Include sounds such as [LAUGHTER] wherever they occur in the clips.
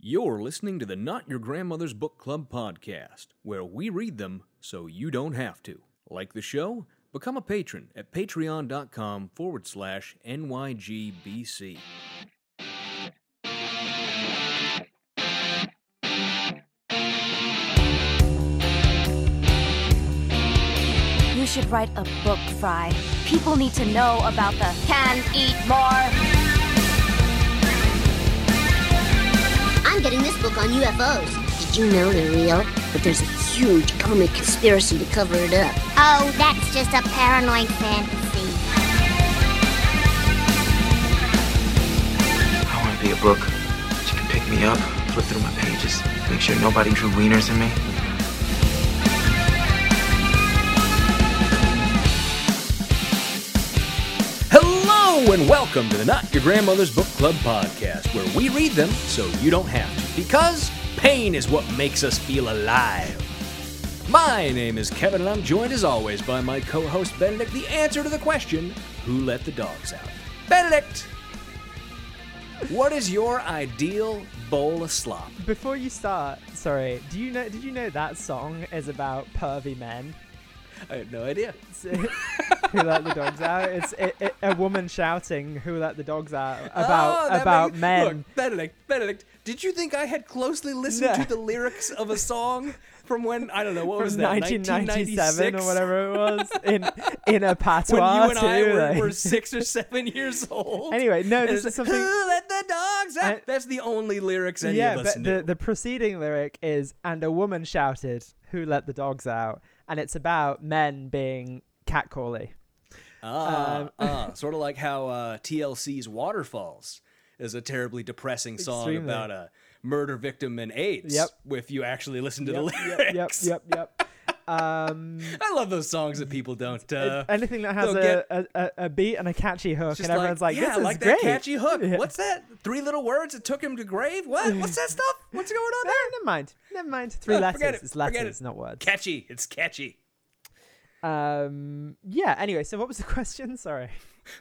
You're listening to the Not Your Grandmother's Book Club podcast, where we read them so you don't have to. Like the show? Become a patron at patreon.com forward slash NYGBC. You should write a book, Fry. People need to know about the can eat more. I'm getting this book on UFOs. Did you know they're real? But there's a huge government conspiracy to cover it up. Oh, that's just a paranoid fantasy. I want to be a book. You can pick me up, flip through my pages, make sure nobody drew wieners in me. And welcome to the Not Your Grandmother's Book Club podcast, where we read them so you don't have to, because pain is what makes us feel alive. My name is Kevin, and I'm joined as always by my co host Benedict, the answer to the question Who let the dogs out? Benedict! What is your ideal bowl of slop? Before you start, sorry, do you know? Did you know that song is about pervy men I had no idea. Uh, [LAUGHS] who let the dogs out? It's it, it, a woman shouting "Who let the dogs out" about Oh, about makes- men. Look, Benedict, Benedict, did you think I had closely listened No. to the lyrics of a song from when I don't know what was that 1997 or whatever it was in in a [LAUGHS] When patois you and I were, like- were six or seven years old. Anyway, no, this is something- Who let the dogs out? That's the only lyrics any yeah, of us but knew. the the preceding lyric is "and a woman shouted, who let the dogs out?" And it's about men being catcally. ah, um, ah, [LAUGHS] sort of like how uh, TLC's Waterfalls is a terribly depressing song Extremely. about a murder victim and AIDS. Yep. If you actually listen to the lyrics. yep, yep, yep, yep. Um, [LAUGHS] I love those songs that people don't. Uh, anything that has a, get- a, a, a beat and a catchy hook, and everyone's like, yeah, "This is like great." that catchy hook. Yeah. What's that? Three little words that took him to grave. What? [LAUGHS] What's that stuff? What's going on there? never mind. Never mind. Three Oh, letters. it, It's letters, it. not words. Catchy. It's catchy. Um. Yeah. Anyway, so what was the [LAUGHS] question? Sorry.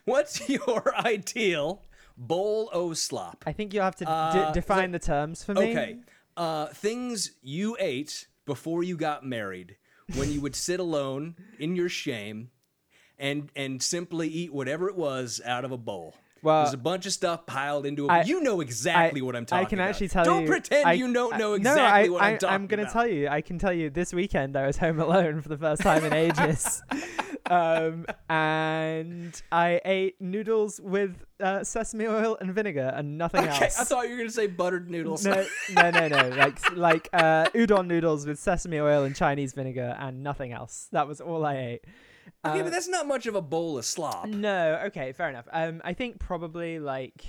What's your ideal bowl o' slop? I think you'll have to d- Uh, define the terms for me. Okay. Uh, things you ate before you got married, when you would sit alone in your shame, and and simply eat whatever it was out of a bowl. Well, There's a bunch of stuff piled into a. I- you know exactly I- what I'm talking about. I can about. actually tell you Don't pretend I- you don't know no, exactly I, what I'm talking about. I'm going to about. tell you. I can tell you. This weekend, I was home alone for the first time in ages, [LAUGHS] um, and I ate noodles with uh, sesame oil and vinegar and nothing Okay, else. I thought you were gonna say buttered noodles. no, no, no, no. [LAUGHS] Like like uh, udon noodles with sesame oil and Chinese vinegar and nothing else. That was all I ate. Okay, Uh, but that's not much of a bowl of slop. No, okay, fair enough. Um, I think probably like.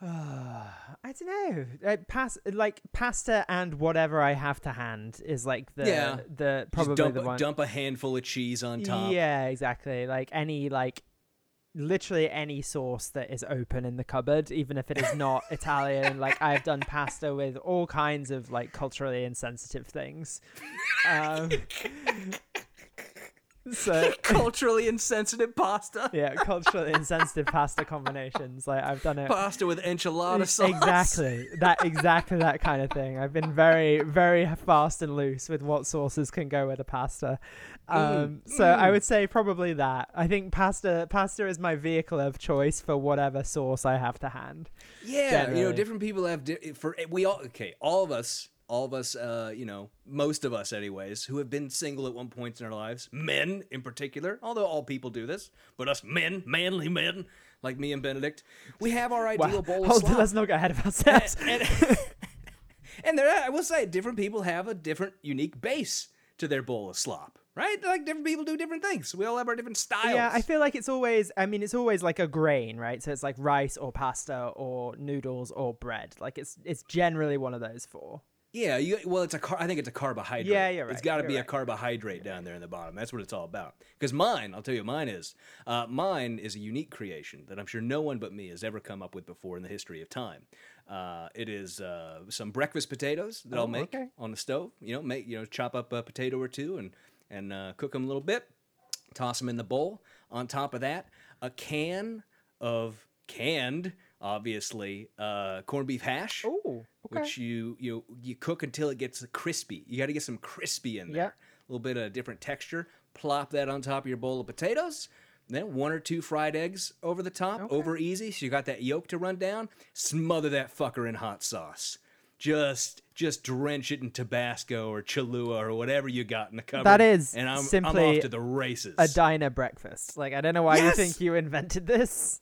[SIGHS] I don't know. Uh, pas- like pasta and whatever I have to hand is like the Yeah. the probably dump, the one. dump a handful of cheese on top. Yeah, exactly. Like any like literally any sauce that is open in the cupboard, even if it is not [LAUGHS] Italian. Like I've done pasta with all kinds of like culturally insensitive things. [LAUGHS] Um, [LAUGHS] so [LAUGHS] Culturally insensitive pasta. [LAUGHS] yeah, culturally insensitive pasta combinations. Like I've done it. Pasta with enchilada sauce. Exactly that, exactly that kind of thing. I've been very, very fast and loose with what sauces can go with a pasta. Um, so I would say probably that. I think pasta, pasta is my vehicle of choice for whatever sauce I have to hand. Yeah, you know, different people have di- for we all okay. All of us, all of us, uh, you know, most of us, anyways, who have been single at one point in our lives, men in particular. Although all people do this, but us men, manly men like me and Benedict, we have our ideal Wow. bowl of Hold slop. let's not get ahead of ourselves. and, [LAUGHS] and there, I will say, different people have a different, unique base to their bowl of slop, right? Like different people do different things. We all have our different styles. Yeah, I feel like it's always. I mean, it's always like a grain, right? So it's like rice or pasta or noodles or bread. Like it's it's generally one of those four. Yeah, you, well, it's a car. I think it's a carbohydrate. Yeah, you're It's right, got to you're be a right. carbohydrate down there in the bottom. That's what it's all about. Because mine, I'll tell you, mine is. Uh, mine is a unique creation that I'm sure no one but me has ever come up with before in the history of time. Uh, it is uh, some breakfast potatoes that Oh, I'll make okay. on the stove. You know, make you know, chop up a potato or two and and uh, cook them a little bit. Toss them in the bowl. On top of that, a can of canned obviously uh, corned beef hash, Oh, okay. which you you you cook until it gets crispy. You got to get some crispy in there. Yeah. A little bit of a different texture. Plop that on top of your bowl of potatoes. Then one or two fried eggs over the top, Okay. over easy. So you got that yolk to run down. Smother that fucker in hot sauce. Just just drench it in Tabasco or Cholula or whatever you got in the cupboard. That is and I'm, I'm simply off to the races. a diner breakfast. Like I don't know why Yes! you think you invented this.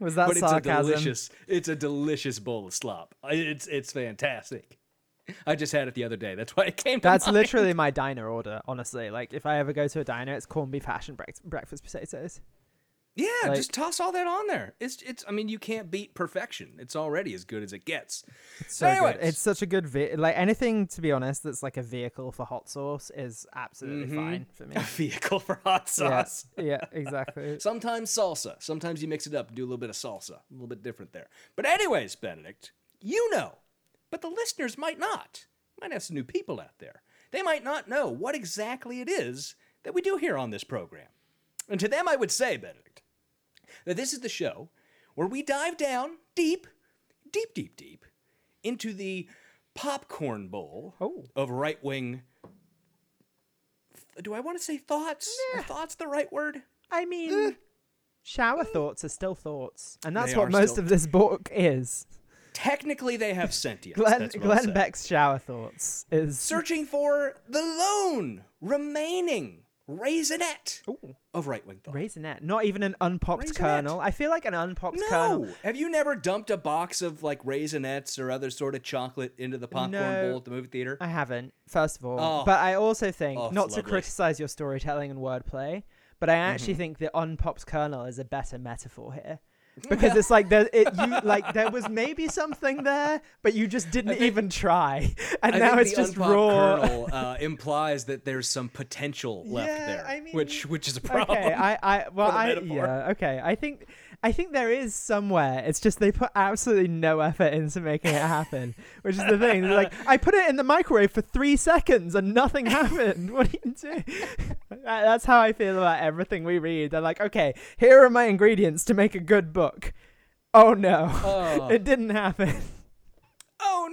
Was that but it's a delicious it's a delicious bowl of slop. It's it's fantastic. I just had it the other day. That's why it came to That's mind. literally my diner order, honestly. Like if I ever go to a diner, it's corned beef hash and break- breakfast potatoes. Yeah, like- just toss all that on there. It's it's I mean you can't beat perfection. It's already as good as it gets. So Anyways. good. It's such a good ve- like anything to be honest that's like a vehicle for hot sauce is absolutely Mhm. fine for me. [LAUGHS] A vehicle for hot yeah, sauce. yeah, [LAUGHS] exactly. Sometimes salsa. Sometimes you mix it up and do a little bit of salsa. A little bit different there. But anyways, Benedict, you know, but the listeners might not. Might have some new people out there. They might not know what exactly it is that we do here on this program. And to them I would say, Benedict, this is the show where we dive down deep, deep, deep, deep into the popcorn bowl Oh. of right-wing do I want to say thoughts? Are thoughts the right word? I mean, eh. shower thoughts are still thoughts, and that's They what most of this book is. Technically, they have sentience. Glenn Glenn. Beck's shower thoughts is searching for the lone remaining raisinette Ooh. of right wing thought. raisinette, not even an unpopped Raisinette. kernel. I feel like an unpopped kernel. No, have you never dumped a box of like raisinettes or other sort of chocolate into the popcorn No. bowl at the movie theater? I haven't, first of all. Oh. But I also think, Oh, not to lovely. criticize your storytelling and wordplay, but I actually Mm-hmm. think the unpopped kernel is a better metaphor here. Because it's like there, it, you [LAUGHS] like there was maybe something there, but you just didn't even try, and I now think it's the just raw. kernel [LAUGHS] uh, implies that there's some potential left Yeah, there, I mean, which which is a problem. Okay, I, I, [LAUGHS] well, I, yeah, okay. I think, I think there is somewhere. It's just they put absolutely no effort into making it happen, which is the thing. They're like, I put it in the microwave for three seconds and nothing happened. [LAUGHS] What do you do? [LAUGHS] That's how I feel about everything we read. They're like, okay, here are my ingredients to make a good book. Oh no, Oh. [LAUGHS] it didn't happen. oh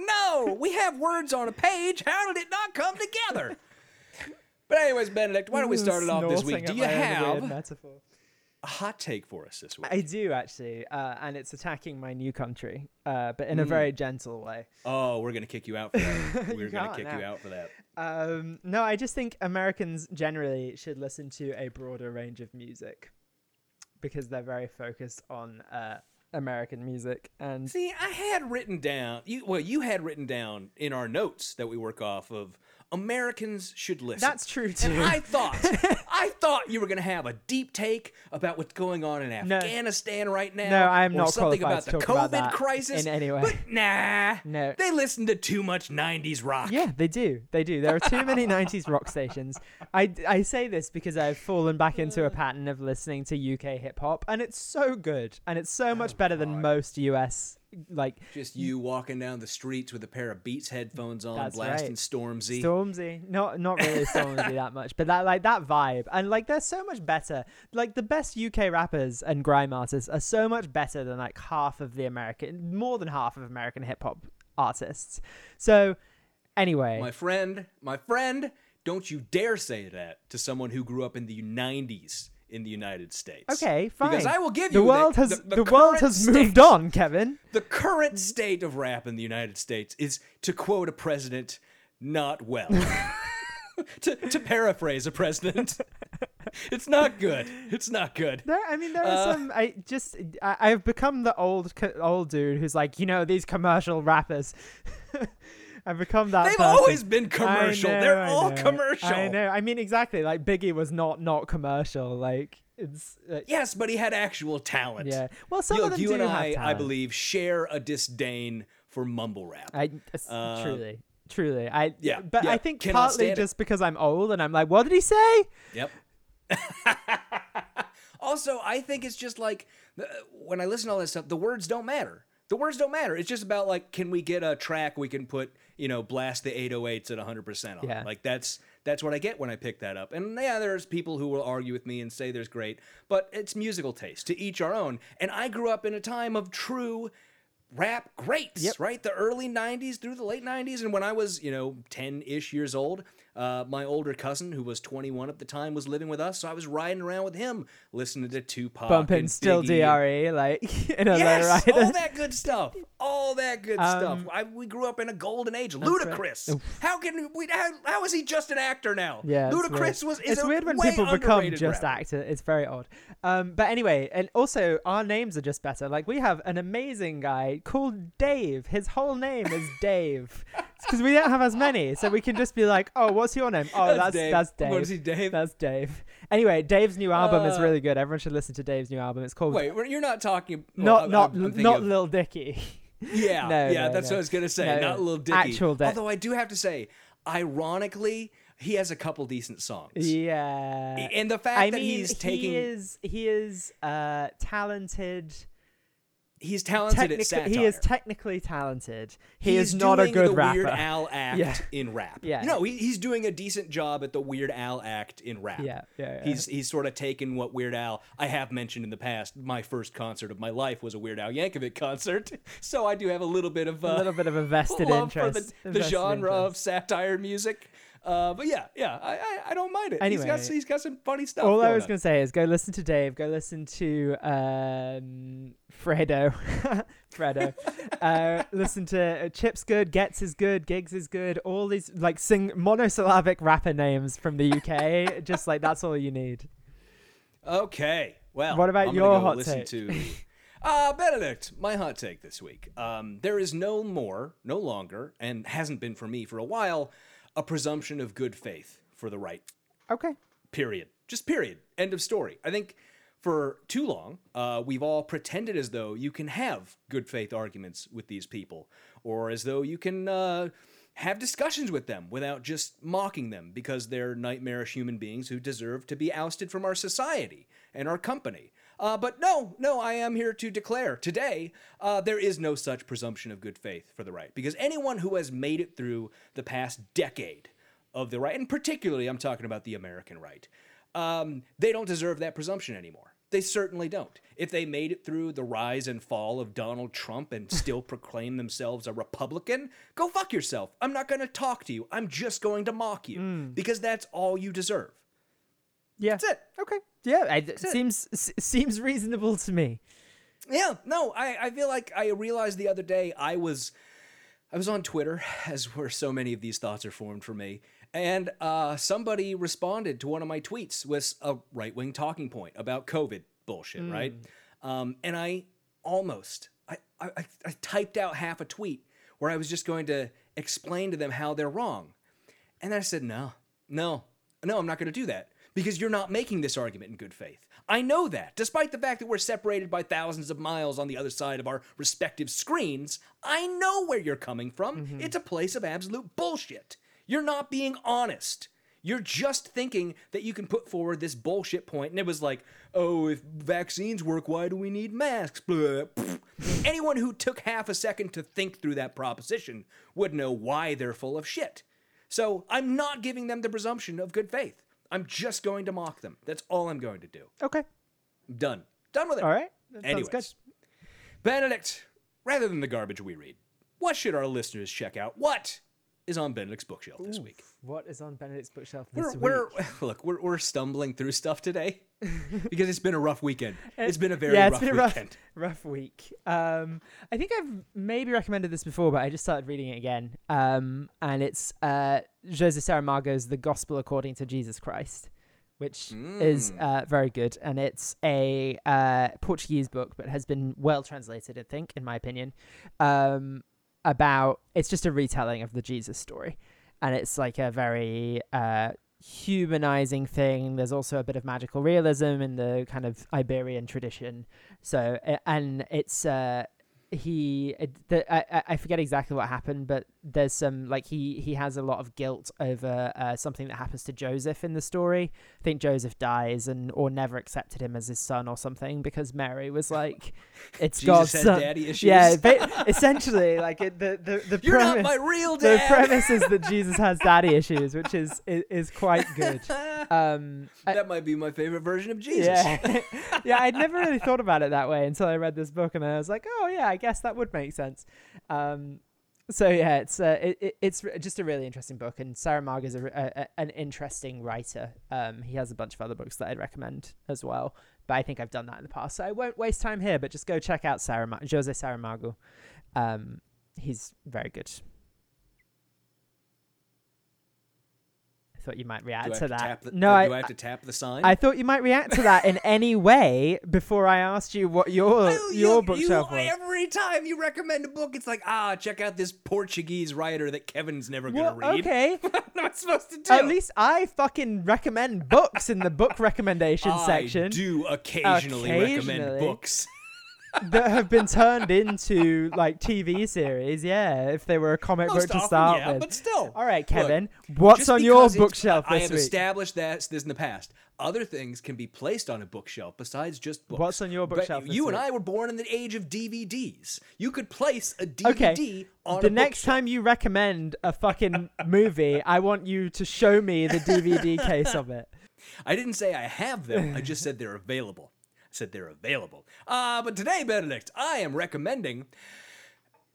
no, we have words on a page. How did it not come together? But anyways, Benedict, why don't we start it off this week? Do you my own weird have metaphor? A hot take for us this week? I do actually, uh, and it's attacking my new country, uh, but in a Mm. very gentle way. Oh, we're gonna kick you out for that. [LAUGHS] We're gonna kick now. you out for that. Um, no, I just think Americans generally should listen to a broader range of music because they're very focused on uh, American music. And See, I had written down you well, you had written down in our notes that we work off of Americans should listen. that's true too. and I thought [LAUGHS] I thought you were gonna have a deep take about what's going on in No. Afghanistan right now. No, I am not something about to the talk COVID about that crisis in any way. But nah. No. They listen to too much nineties rock. yeah, they do. They do. There are too many 90s rock stations. I, I say this because I've fallen back into a uh. pattern of listening to UK hip hop, and it's so good. And it's so much better than most US, like, Just you walking down the streets with a pair of Beats headphones on, blasting right. Stormzy. Stormzy, not not really Stormzy that much, but that like that vibe, and like they're so much better. Like the best UK rappers and grime artists are so much better than like half of the American, more than half of American hip hop artists. So, anyway, My friend, my friend, don't you dare say that to someone who grew up in the 90s in the United States. okay, fine. Because I will give the you world the, has the, the, world current has state- moved on, Kevin. The current state of rap in the United States is, to quote a president, not well. [LAUGHS] to, to paraphrase a president, [LAUGHS] it's not good. It's not good. There, I mean, there are Uh, some. I just, I, I've become the old, old dude who's like, you know, these commercial rappers. [LAUGHS] I've become that. They've person. always been commercial. know, They're I all know. commercial. I know. I mean, exactly. Like Biggie was not not commercial. Like it's. Uh, Yes, but he had actual talent. yeah. Well, some you, of them you do and have I, I believe, share a disdain for mumble rap. I Uh, truly, truly. I yeah, But yeah, I think partly stand it. just because I'm old and I'm like, what did he say? Yep. [LAUGHS] also, I think it's just like when I listen to all this stuff, the words don't matter. The words don't matter. It's just about like, can we get a track we can put, you know, blast the 808s at 100% on? Yeah. Like that's that's what I get when I pick that up. And yeah, there's people who will argue with me and say there's great, but it's musical taste. To each our own. And I grew up in a time of true rap greats, Yep. right? The early 90s through the late 90s. And when I was, you know, 10 ish years old, uh, my older cousin, who was 21 at the time, was living with us. So I was riding around with him, listening to Tupac. Bumping and still DRE, like [LAUGHS] in a Yes, all that good stuff. All that good stuff. Um, I, we grew up in a golden age. right. Ludacris. How can we? How, how is he just an actor now? Yeah, Ludacris was. Is it's weird when people become just rapper. actor. It's very odd. Um, but anyway, and also our names are just better. Like we have an amazing guy called Dave. His whole name is Dave. [LAUGHS] Because we don't have as many, so we can just be like, "Oh, what's your name? Oh, That's that's Dave. that's Dave. What is he, Dave? That's Dave." Anyway, Dave's new album is Uh, really good. Everyone should listen to Dave's new album. It's called Wait, you're not talking. well, not I'm- not I'm not of- Lil Dicky. [LAUGHS] Yeah, No, yeah, no, that's no. what I was gonna say. No, not Lil Dicky. actual Da- Although I do have to say, ironically, he has a couple decent songs. yeah. And the fact I that mean, he's taking, he is he is uh talented. He's talented at satire. he is technically talented. He he's is not a good the rapper. Weird Al [LAUGHS] act Yeah. in rap. Yeah. No, he, he's doing a decent job at the Weird Al act in rap. Yeah, yeah, yeah. He's he's sort of taken what Weird Al. I have mentioned in the past. My first concert of my life was a Weird Al Yankovic concert, [LAUGHS] so I do have a little bit of uh, a little bit of a vested [LAUGHS] love interest. for the, the genre of satire music. Uh, but yeah, yeah, I, I, I don't mind it. he's got Anyway. he's got some funny stuff. All I was going to say is go listen to Dave. Go listen to um, Fredo. [LAUGHS] Fredo. [LAUGHS] uh, listen to uh, Chip's good, Ghetts is good, Giggs is good. All these like sing monosyllabic rapper names from the UK. [LAUGHS] Just like that's all you need. Okay. Well, What about I'm your go hot listen take? to uh, Benedict. My hot take this week. Um, there is no more, no longer, and hasn't been for me for a while, a presumption of good faith for the right. Okay. Period. Just period. End of story. I think for too long, uh, we've all pretended as though you can have good faith arguments with these people, or as though you can uh, have discussions with them without just mocking them because they're nightmarish human beings who deserve to be ousted from our society and our company. Uh, but no, no, I am here to declare today uh, there is no such presumption of good faith for the right because anyone who has made it through the past decade of the right, and particularly I'm talking about the American right, um, they don't deserve that presumption anymore. They certainly don't. If they made it through the rise and fall of Donald Trump and still [LAUGHS] proclaim themselves a Republican, go fuck yourself. I'm not going to talk to you. I'm just going to mock you because that's all you deserve. Yeah. That's it. Okay. Yeah. I, it it. seems s- seems reasonable to me. Yeah, no, I, I feel like I realized the other day I was I was on Twitter, [SIGHS] as where so many of these thoughts are formed for me, and uh, somebody responded to one of my tweets with a right wing talking point about COVID bullshit, right? Um, and I almost I, I I typed out half a tweet where I was just going to explain to them how they're wrong, and I said no, no, no, I'm not going to do that because you're not making this argument in good faith. I know that. Despite the fact that we're separated by thousands of miles on the other side of our respective screens, I know where you're coming from. Mm-hmm. It's a place of absolute bullshit. You're not being honest. You're just thinking that you can put forward this bullshit point, and it was like, oh, if vaccines work, why do we need masks? Blah. Anyone who took half a second to think through that proposition would know why they're full of shit. So I'm not giving them the presumption of good faith. I'm just going to mock them. That's all I'm going to do. Okay. Done. Done with it. All right. That Anyways, good. Benedict, rather than the garbage we read, what should our listeners check out? What is on Benedict's bookshelf this week? What is on Benedict's bookshelf this We're, week? we're look, we're, we're stumbling through stuff today [LAUGHS] because it's been a rough weekend. It's been a very yeah, rough it's been a rough, weekend. [LAUGHS] rough week. Um, I think I've maybe recommended this before, but I just started reading it again. Um, and it's uh, Jose Saramago's The Gospel According to Jesus Christ, which is Mm. uh, very good. And it's a uh, Portuguese book, but has been well translated, I think, in my opinion. Um, about it's just a retelling of the Jesus story, and it's like a very uh, humanizing thing. There's also a bit of magical realism in the kind of Iberian tradition. So, and it's uh, he the, I- I forget exactly what happened, but there's some like he he has a lot of guilt over uh, something that happens to Joseph in the story. I think Joseph dies and or never accepted him as his son or something because Mary was like, [LAUGHS] "It's Jesus God's son." daddy issues. Yeah, [LAUGHS] ba- essentially, like it, the the the You're not premise, my real dad. the premise is that [LAUGHS] Jesus has daddy issues, which is is, is quite good. Um, I- that might be my favorite version of Jesus. yeah, yeah. I'd never really thought about it that way until I read this book, and I was like, "Oh yeah, I guess that would make sense." Um, so yeah, it's uh, it, it, it's just a really interesting book, and Saramago is a, a- an interesting writer. Um, he has a bunch of other books that I'd recommend as well, but I think I've done that in the past, so I won't waste time here. But just go check out Saramago, Jose Saramago. Um, he's very good. Thought you might react Do I to have to that. the, no, do I, I have to tap the sign? I thought you might react to that in any [LAUGHS] way before I asked you what your Oh, your bookshelf you, was. Every time you recommend a book, it's like, ah, check out this Portuguese writer that Kevin's never Well, gonna read. okay. [LAUGHS] what am I supposed to do? At least I fucking recommend books in the book [LAUGHS] recommendation I section do occasionally, recommend books. That have been turned into like TV series. Yeah, if they were a comic Most book to often, start yeah, with. but still. All right, Look, Kevin, what's on your bookshelf I this have week? established that this in the past. Other things can be placed on a bookshelf besides just books. What's on your But bookshelf this you and week? I were born in the age of DVDs. You could place a DVD Okay, on the next bookshelf. time you recommend a fucking movie, I want you to show me the DVD case of it. [LAUGHS] I didn't say I have them. I just said they're available. Said they're available. Uh, but today, Benedict, I am recommending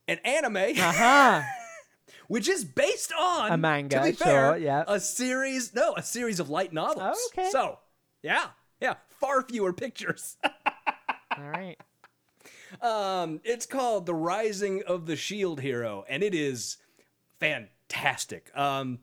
an anime Aha! [LAUGHS] which is based on A manga, To be sure, fair, yeah. a series. No, a series of light novels. Oh, okay. So, yeah, yeah, far fewer pictures. [LAUGHS] All right. Um, it's called The Rising of the Shield Hero, and it is fantastic. Um,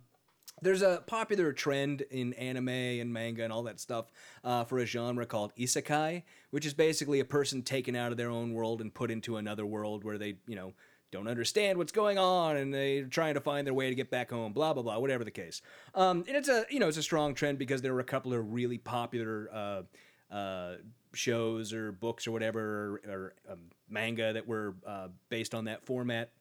there's a popular trend in anime and manga and all that stuff uh, for a genre called isekai, which is basically a person taken out of their own world and put into another world where they, you know, don't understand what's going on and they're trying to find their way to get back home, blah blah blah, whatever the case. Um, and it's a you know it's a strong trend because there were a couple of really popular uh, uh, shows or books or whatever or, or um, manga that were uh, based on that format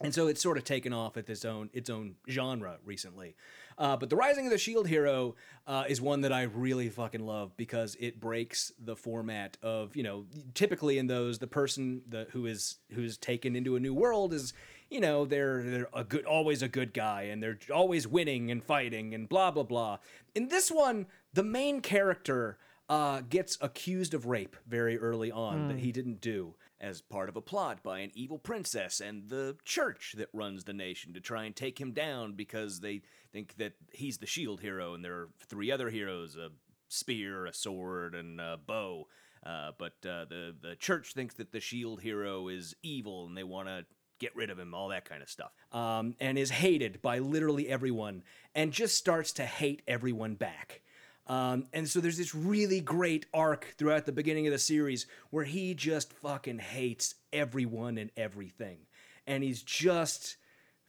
and so it's sort of taken off at its own its own genre recently. Uh, but the Rising of the Shield Hero uh, is one that I really fucking love because it breaks the format of you know typically in those the person the, who is who's taken into a new world is you know they're they're a good always a good guy and they're always winning and fighting and blah blah blah. In this one, the main character uh, gets accused of rape very early on that he didn't do as part of a plot by an evil princess and the church that runs the nation to try and take him down because they think that he's the shield hero and there are three other heroes a spear, a sword, and a bow. Uh, but uh, the, the church thinks that the shield hero is evil and they want to get rid of him, all that kind of stuff. Um, and is hated by literally everyone and just starts to hate everyone back. Um, and so there's this really great arc throughout the beginning of the series where he just fucking hates everyone and everything. And he's just,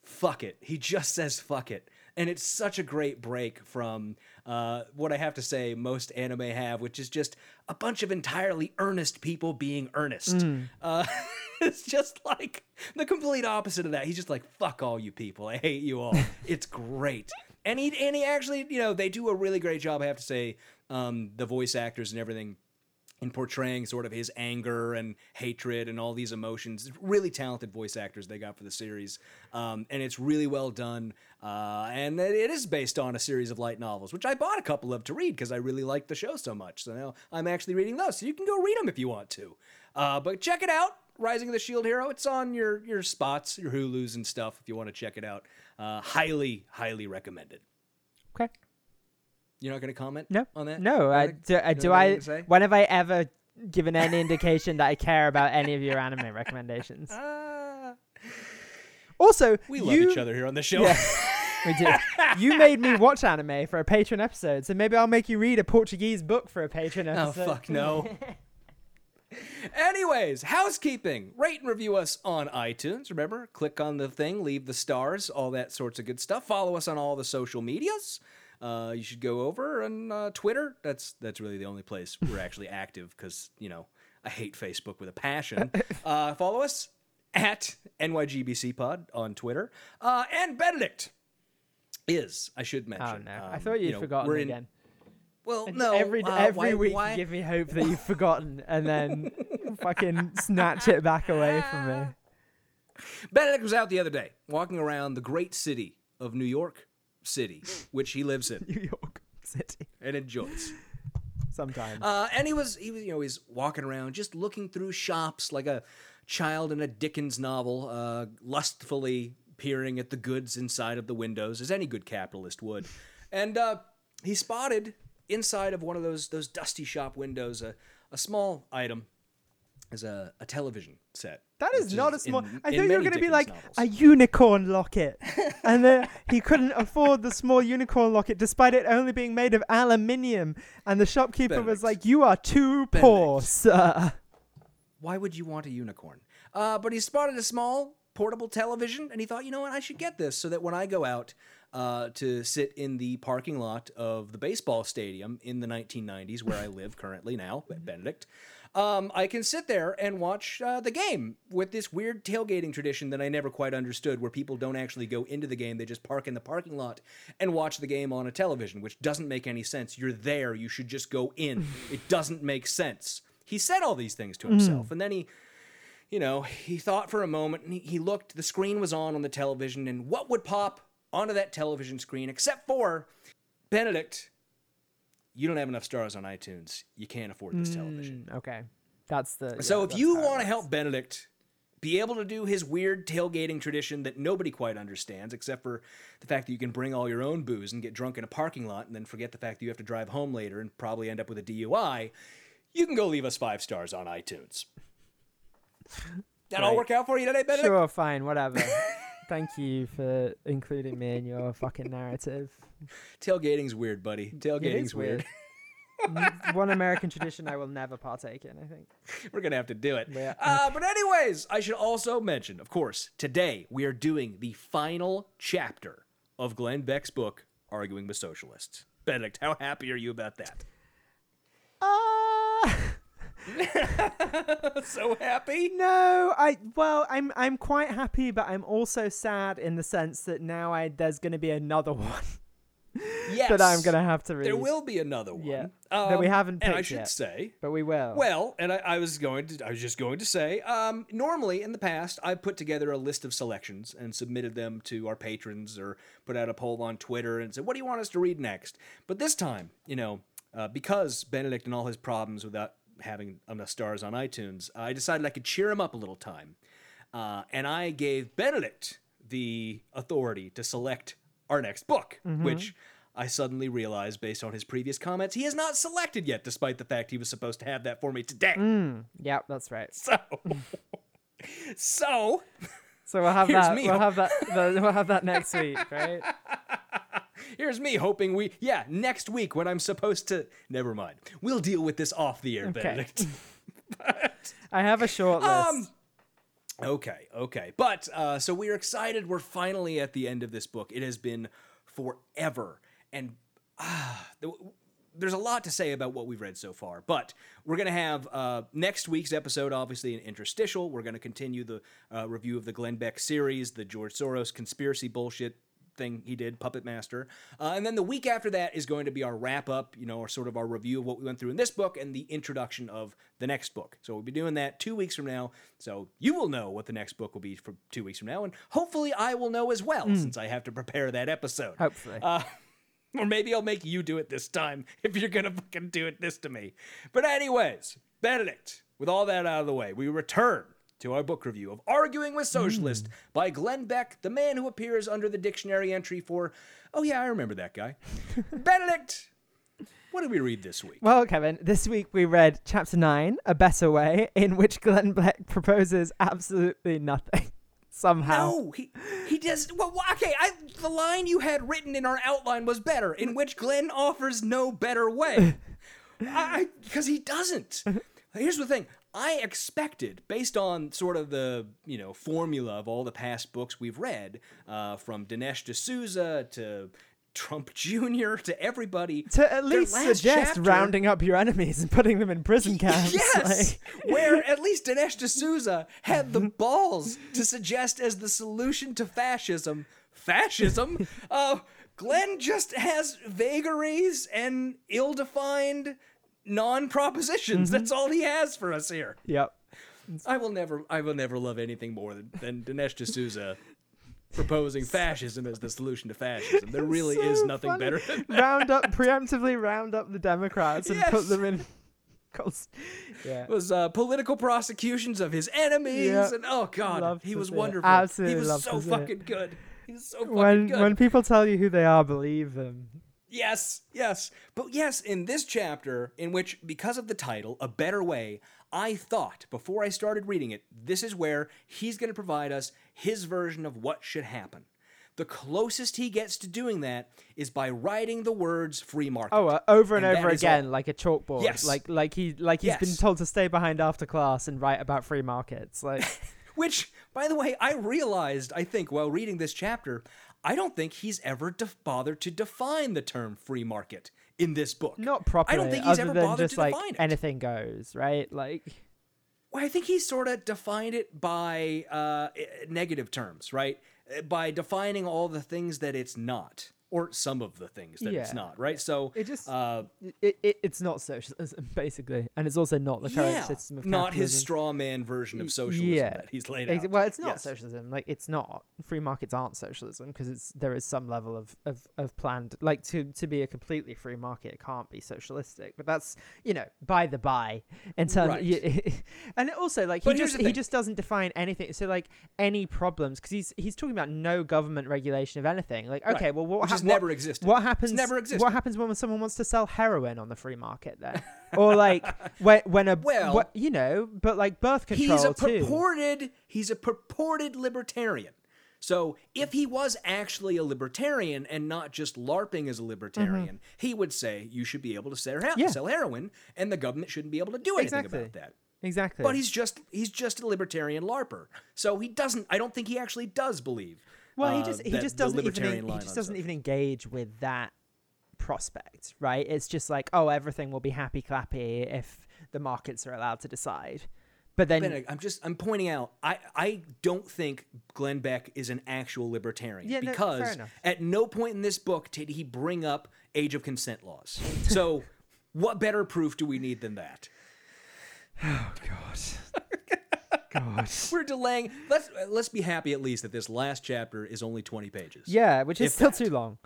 fuck it. He just says fuck it. And it's such a great break from uh, what I have to say most anime have, which is just a bunch of entirely earnest people being earnest. Uh, [LAUGHS] it's just like the complete opposite of that. He's just like, fuck all you people. I hate you all. [LAUGHS] it's great. And he, and he actually, you know, they do a really great job, I have to say, um, the voice actors and everything in portraying sort of his anger and hatred and all these emotions. Really talented voice actors they got for the series, um, and it's really well done. Uh, and it is based on a series of light novels, which I bought a couple of to read because I really liked the show so much. So now I'm actually reading those. So you can go read them if you want to. Uh, but check it out. Rising of the Shield Hero. It's on your your spots, your Hulu's and stuff. If you want to check it out, uh, highly, highly recommended. Okay. You're not going to comment No. on that? No. I, do, uh, do I? to say? When have I ever given any indication that I care about any of your anime recommendations? [LAUGHS] Ah. Also, We love you, each other here on the show. Yeah, we do. [LAUGHS] You made me watch anime for a patron episode, so maybe I'll make you read a Portuguese book for a patron episode. oh episode. fuck no. [LAUGHS] Anyways, housekeeping. Rate and review us on iTunes. Remember, click on the thing, leave the stars, all that sorts of good stuff. Follow us on all the social medias. Uh, you should go over on uh, Twitter. That's that's really the only place we're [LAUGHS] actually active because you know I hate Facebook with a passion. [LAUGHS] Uh, follow us at NYGBC Pod on Twitter. Uh, and Benedict is, I should mention. Oh no! I um, thought you'd you know, forgotten in- again. Well, And no. every uh, every why- week why- you give me hope that you've forgotten, and then [LAUGHS] fucking snatch it back away from me. [LAUGHS] Benedict was out the other day walking around the great city of New York City, which he lives in [LAUGHS] New York City. and enjoys. Sometimes. Uh, and he was, he was, you know, he's walking around just looking through shops like a child in a Dickens novel, uh, lustfully peering at the goods inside of the windows, as any good capitalist would. And uh, he spotted inside of one of those those dusty shop windows a, a small item is a, a television set. That is not a small. in I thought you were going to be like novels. a unicorn locket, and then he couldn't afford the small unicorn locket, despite it only being made of aluminium. And the shopkeeper was like, "You are too poor, sir." why would you want a unicorn? Uh, but he spotted a small portable television and he thought, you know what, I should get this so that when I go out uh, to sit in the parking lot of the baseball stadium in the 1990s, where I live currently now, at Benedict, um, I can sit there and watch uh, the game with this weird tailgating tradition that I never quite understood, where people don't actually go into the game, they just park in the parking lot and watch the game on a television, which doesn't make any sense. You're there, you should just go in. it doesn't make sense. He said all these things to himself, and then he you know, he thought for a moment and he, he looked, the screen was on on the television, and what would pop onto that television screen except for Benedict? You don't have enough stars on iTunes. You can't afford this television. Mm, okay, that's the. So yeah, if you want to help Benedict be able to do his weird tailgating tradition that nobody quite understands, except for the fact that you can bring all your own booze and get drunk in a parking lot and then forget the fact that you have to drive home later and probably end up with a DUI, you can go leave us five stars on iTunes. That all Right. work out for you today, Benedict? Sure, fine, whatever. [LAUGHS] Thank you for including me in your fucking narrative. Tailgating's weird, buddy. Tailgating's is weird. [LAUGHS] One American tradition I will never partake in. I think. We're gonna have to do it. Yeah. Uh, but anyways, I should also mention, of course, today we are doing the final chapter of Glenn Beck's book, Arguing with Socialists. Benedict, how happy are you about that? [LAUGHS] So happy. No, I well, I'm I'm quite happy, but I'm also sad in the sense that now I there's going to be another [LAUGHS] one Yes. that I'm going to have to read. There will be another one. Yeah. That we Um, haven't Picked And I should yet. say, but we will. Well, and I, I was going to, I was just going to say, um, normally in the past, I put together a list of selections and submitted them to our patrons or put out a poll on Twitter and said, what do you want us to read next? But this time, you know, uh, because Benedict and all his problems without having enough stars on iTunes, I decided I could cheer him up a little time. Uh, and I gave Benedict the authority to select our next book, which I suddenly realized, based on his previous comments, he has not selected yet, despite the fact he was supposed to have that for me today. Yep, that's right. [LAUGHS] So, so So we'll have that. We'll have that. the- we'll have that next week, right? [LAUGHS] here's me hoping we, yeah, next week when I'm supposed to. Never mind. We'll deal with this off the air, Okay. Benedict. [LAUGHS] I have a short list. Um, Okay, okay. But uh, so we're excited. We're finally at the end of this book. It has been forever. And ah, th- there's a lot to say about what we've read so far. But we're going to have uh, next week's episode, obviously, an interstitial. We're going to continue the uh, review of the Glenn Beck series, the George Soros conspiracy bullshit thing he did, Puppet Master. Uh, and then the week after that is going to be our wrap up, you know, or sort of our review of what we went through in this book and the introduction of the next book. So we'll be doing that two weeks from now. So you will know what the next book will be for two weeks from now. And hopefully I will know as well, since I have to prepare that episode. Hopefully. Uh, [LAUGHS] or maybe I'll make you do it this time [LAUGHS] if you're gonna fucking do it this to me. But anyways, Benedict, with all that out of the way, we return to our book review of Arguing with Socialist hmm. by Glenn Beck, the man who appears under the dictionary entry for, oh yeah, I remember that guy. [LAUGHS] Benedict, what did we read this week? Well, Kevin, this week we read chapter nine, A Better Way, in which Glenn Beck proposes absolutely nothing. [LAUGHS] Somehow. No, he he does. Well, okay, I, the line you had written in our outline was better, in which Glenn offers no better way. [LAUGHS] I because he doesn't. Here's the thing. I expected, based on sort of the you know formula of all the past books we've read, uh, from Dinesh D'Souza to Trump [LAUGHS] Jr. to everybody. To at least suggest chapter- rounding up your enemies and putting them in prison [LAUGHS] camps. Yes, like- where at least Dinesh D'Souza had the [LAUGHS] balls to suggest as the solution to fascism, fascism. Uh, Glenn just has vagaries and ill-defined non-propositions. Mm-hmm. That's all he has for us here. yep. I will never, I will never love anything more than, than Dinesh D'Souza [LAUGHS] proposing fascism as the solution to fascism. There really is nothing funny. better than round up preemptively round up the Democrats and Yes. put them in. Yeah. was uh, political prosecutions of his enemies, Yeah. and oh god, he was wonderful. Absolutely he was so see it. fucking good. He was so fucking When good. when people tell you who they are, believe them. Yes, yes. But yes, in this chapter, in which, because of the title, A Better Way, I thought before I started reading it, this is where he's going to provide us his version of what should happen. The closest he gets to doing that is by writing the words free market. Oh, uh, over and, And over is all- again, like a chalkboard. Yes. Like like he like he's been told to stay behind after class and write about free markets. Like [LAUGHS] Which, by the way, I realized, I think, while reading this chapter, I don't think he's ever def- bothered to define the term free market in this book. not properly. I don't think he's ever bothered just to like define it. anything goes, right? Like Well, I think he sort of defined it by uh, negative terms, right? Uh, By defining all the things that it's not, or some of the things that it's not, right? So It just- uh, it, it it's not socialism [LAUGHS] basically, and it's also not the current yeah, system of not his straw man version of socialism yeah. that he's laid out. Well, it's not Yes. socialism. Like it's not. Free markets aren't socialism because it's there is some level of, of, of planned like to to be a completely free market it can't be socialistic. But that's you know by the by in terms Right. you, [LAUGHS] and also like he But just he just doesn't define anything. So like any problems because he's he's talking about no government regulation of anything. Like okay, well what Has what- never existed. What happens? never existed. What happens when someone wants to sell heroin on the free market then? or like [LAUGHS] when when a Well- what- you know, but like birth control he's a too. purported he's a purported libertarian. So if he was actually a libertarian and not just LARPing as a libertarian, he would say you should be able to sell, Mm-hmm. Yeah. sell heroin, and the government shouldn't be able to do anything Exactly. about that. Exactly. But he's just he's just a libertarian LARPer. So he doesn't. I don't think he actually does believe. Well, he uh, just he that just doesn't even en- he just doesn't stuff. even engage with that prospect, right? It's just like, oh, everything will be happy clappy if the markets are allowed to decide. But then Benedict, I'm just I'm pointing out I I don't think Glenn Beck is an actual libertarian Yeah, because enough. at no point in this book did he bring up age of consent laws. So [LAUGHS] what better proof do we need than that? Oh god. [LAUGHS] We're delaying. Let's let's be happy at least that this last chapter is only 20 pages. Yeah, which is still that. too long.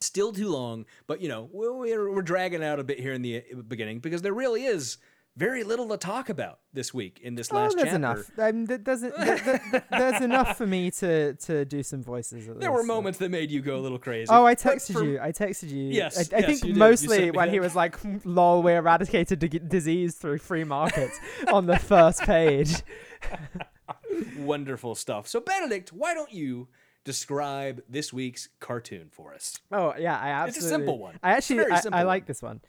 Still too long, but you know we're we're, dragging out a bit here in the beginning because there really is very little to talk about this week in this Oh, last there's chapter. enough. Um, th- there's, th- th- th- there's enough for me to to do some voices. At There were least, so. moments that made you go a little crazy. Oh, I texted for- you. I texted you. Yes, I, I yes, think you did. You mostly when he was like, "Lol, we eradicated d- disease through free markets" on the first page. [LAUGHS] Wonderful stuff. So, Benedict, why don't you describe this week's cartoon for us? Oh yeah, I absolutely. It's a simple one. I actually I, I like this one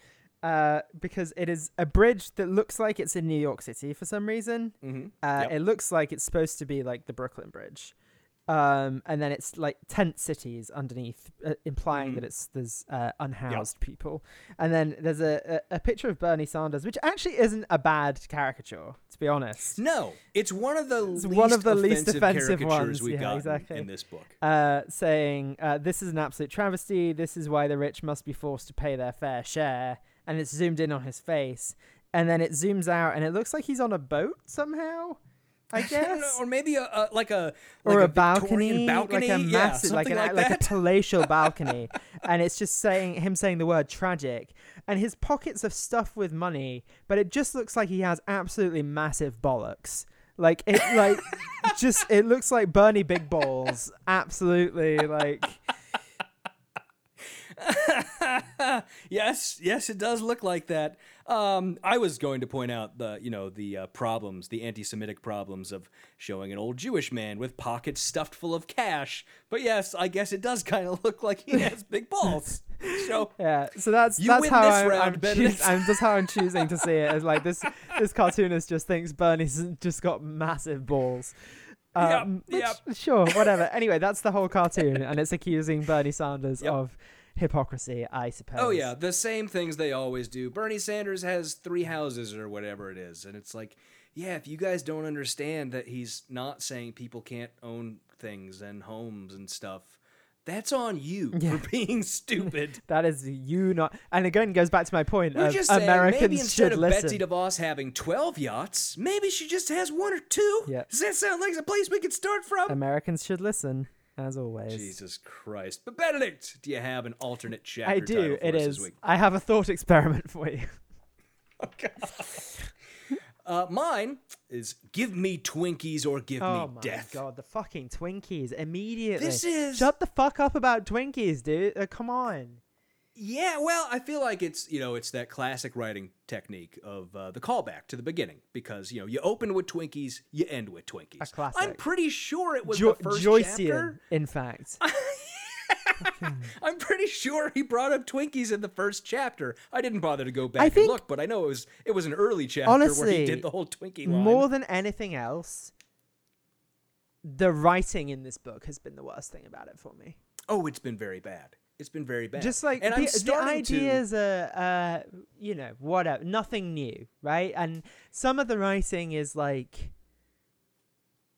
uh, because it is a bridge that looks like it's in New York City for some reason. Mhm. Uh, Yep. It looks like it's supposed to be like the Brooklyn Bridge. Um, and then it's like tent cities underneath, uh, implying Mm. that it's there's uh, unhoused people. And then there's a, a, a picture of Bernie Sanders, which actually isn't a bad caricature, to be honest. No, it's one of the It's least one of the least offensive offensive ones, we've yeah, got exactly. in this book. uh, saying uh, this is an absolute travesty. This is why the rich must be forced to pay their fair share. And it's zoomed in on his face, and then it zooms out, and it looks like he's on a boat somehow. I [LAUGHS] guess, or maybe a, a like a or like a balcony, balcony, like a yeah, like an like, like, a palatial [LAUGHS] balcony, and it's just saying him saying the word tragic, and his pockets are stuffed with money, but it just looks like he has absolutely massive bollocks. Like it, like [LAUGHS] just it looks like Bernie Big Balls, absolutely like. [LAUGHS] yes, yes, it does look like that. Um, I was going to point out the, you know, the uh, problems, the anti-Semitic problems of showing an old Jewish man with pockets stuffed full of cash. But yes, I guess it does [LAUGHS] kind of look like he has [LAUGHS] big balls. So Yeah, so that's that's how I'm, round, I'm, choos- I'm that's how I'm choosing to see it. As like this this cartoonist just thinks Bernie's just got massive balls. Um, which- yep. Sure, whatever. anyway, that's the whole cartoon, and it's accusing Bernie Sanders Yep. of hypocrisy, I suppose. Oh yeah, the same things they always do. Bernie Sanders has three houses or whatever it is, and it's like, yeah, if you guys don't understand that he's not saying people can't own things and homes and stuff, that's on you [LAUGHS] Yeah. for being stupid. [LAUGHS] That is you not. And again, goes back to my point We're of just saying, Americans maybe instead should of listen. Betsy DeVos having twelve yachts, maybe she just has one or two. Yeah. Does that sound like a place we could start from? Americans should listen, as always. Jesus Christ! But Benedict, do you have an alternate chapter? I title do. It is. I have a thought experiment for you. [LAUGHS] Uh, mine is give me Twinkies or give Oh me my death. god, the fucking Twinkies immediately. This is- Shut the fuck up about Twinkies, dude. Uh, come on. Yeah, well, I feel like it's you know it's that classic writing technique of uh, the callback to the beginning because you know you open with Twinkies, you end with Twinkies. A classic. I'm pretty sure it was Jo- the first Joycean, chapter. in fact. [LAUGHS] I'm pretty sure he brought up Twinkies in the first chapter. I didn't bother to go back I and look, but I know it was it was an early chapter where he did the whole Twinkie line. More than anything else, the writing in this book has been the worst thing about it for me. oh, it's been very bad. It's been very bad. Just like and the, the starting to- ideas are, uh, you know, whatever, nothing new, right? And some of the writing is like.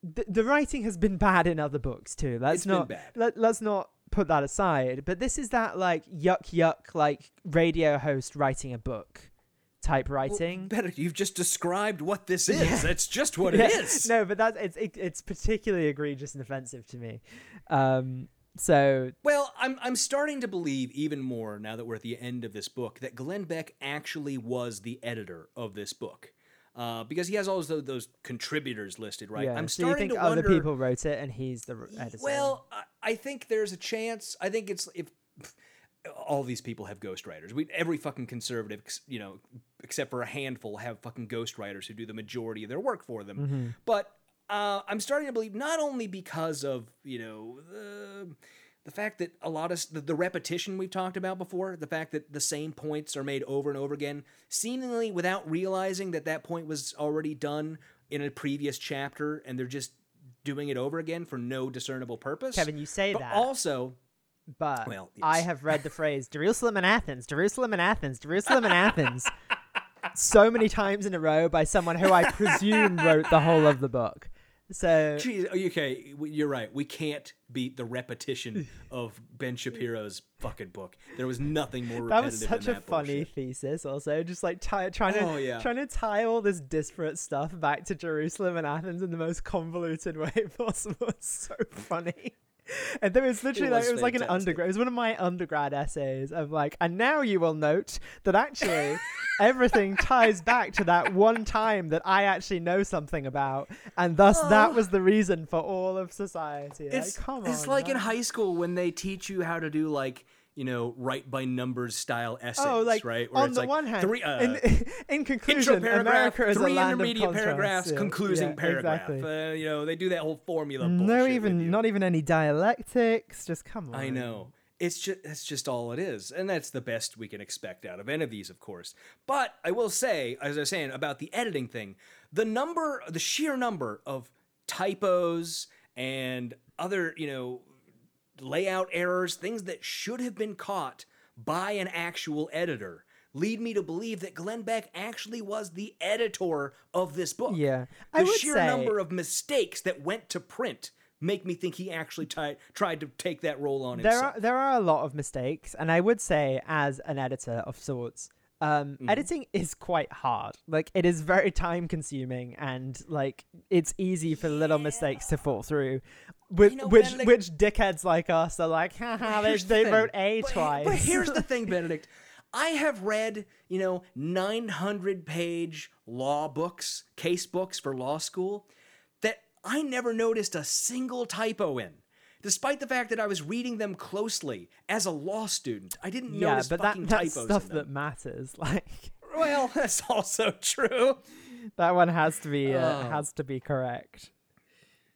The, the writing has been bad in other books too. Let's It's been not bad. Let, let's not put that aside. But this is that like yuck yuck like radio host writing a book type Well, writing. better, you've just described what this [LAUGHS] is. Yeah. That's just what [LAUGHS] it Yeah. is. No, but that's it's it, it's particularly egregious and offensive to me. Um, so Well, I'm I'm starting to believe even more now that we're at the end of this book that Glenn Beck actually was the editor of this book, uh, because he has all those those contributors listed, right? yeah, I'm so you think to other wonder. people wrote it and he's the editor? Well, I, I think there's a chance. I think it's if [LAUGHS] all these people have ghostwriters. We every fucking conservative, you know, except for a handful, have fucking ghostwriters who do the majority of their work for them. Mm-hmm. But uh, I'm starting to believe not only because of you know the the fact that a lot of the, the repetition we've talked about before, the fact that the same points are made over and over again, seemingly without realizing that that point was already done in a previous chapter, and they're just doing it over again for no discernible purpose. Kevin, you say but that. Also, but well, I have read the phrase Jerusalem and Athens, Jerusalem and Athens, Jerusalem and Athens [LAUGHS] so many times in a row by someone who I presume wrote the whole of the book. So Jeez, okay, you're right. We can't beat the repetition of Ben Shapiro's fucking book. There was nothing more repetitive. that was such a than funny bullshit. thesis also just like tie, trying to Oh, yeah. trying to tie all this disparate stuff back to jerusalem and athens in the most convoluted way [LAUGHS] possible it's so funny [LAUGHS] and there was literally like was it was like an undergrad it was one of my undergrad essays of like and now you will note that actually [LAUGHS] everything ties back to that one time that i actually know something about and thus that was oh. the reason for all of society Oh. It's, like it's on like in high school when they teach you how to do like you know write by numbers style essays, Oh, like right? Where on it's the like one hand, three, uh, in, [LAUGHS] in conclusion, America is three a land intermediate contrasts. paragraphs, Yeah, concluding yeah, paragraph. Exactly. Uh, you know, they do that whole formula. no, even not even any dialectics. Just come on. I know. It's just that's just all it is. And that's the best we can expect out of any of these, of course. But I will say, as I was saying about the editing thing, the number the sheer number of typos and other, you know, layout errors, things that should have been caught by an actual editor, lead me to believe that Glenn Beck actually was the editor of this book. Yeah, The I would sheer say number of mistakes that went to print make me think he actually ti- tried to take that role on there himself. are there are a lot of mistakes, and I would say as an editor of sorts. Um, Mm-hmm. editing is quite hard. Like it is very [LAUGHS] time consuming, and like it's easy for little mistakes to fall through. With, You know, which Benedict- which dickheads like us are like, [LAUGHS] haha, they, the they wrote A But- twice. But here's the [LAUGHS] thing, Benedict. I have read, you know, 900 page law books, case books for law school that I never noticed a single typo in. Despite the fact that I was reading them closely as a law student, I didn't yeah, notice but that, fucking that's typos stuff that matters. [LAUGHS] Like Well, that's also true. that one has to be uh, Oh. has to be correct.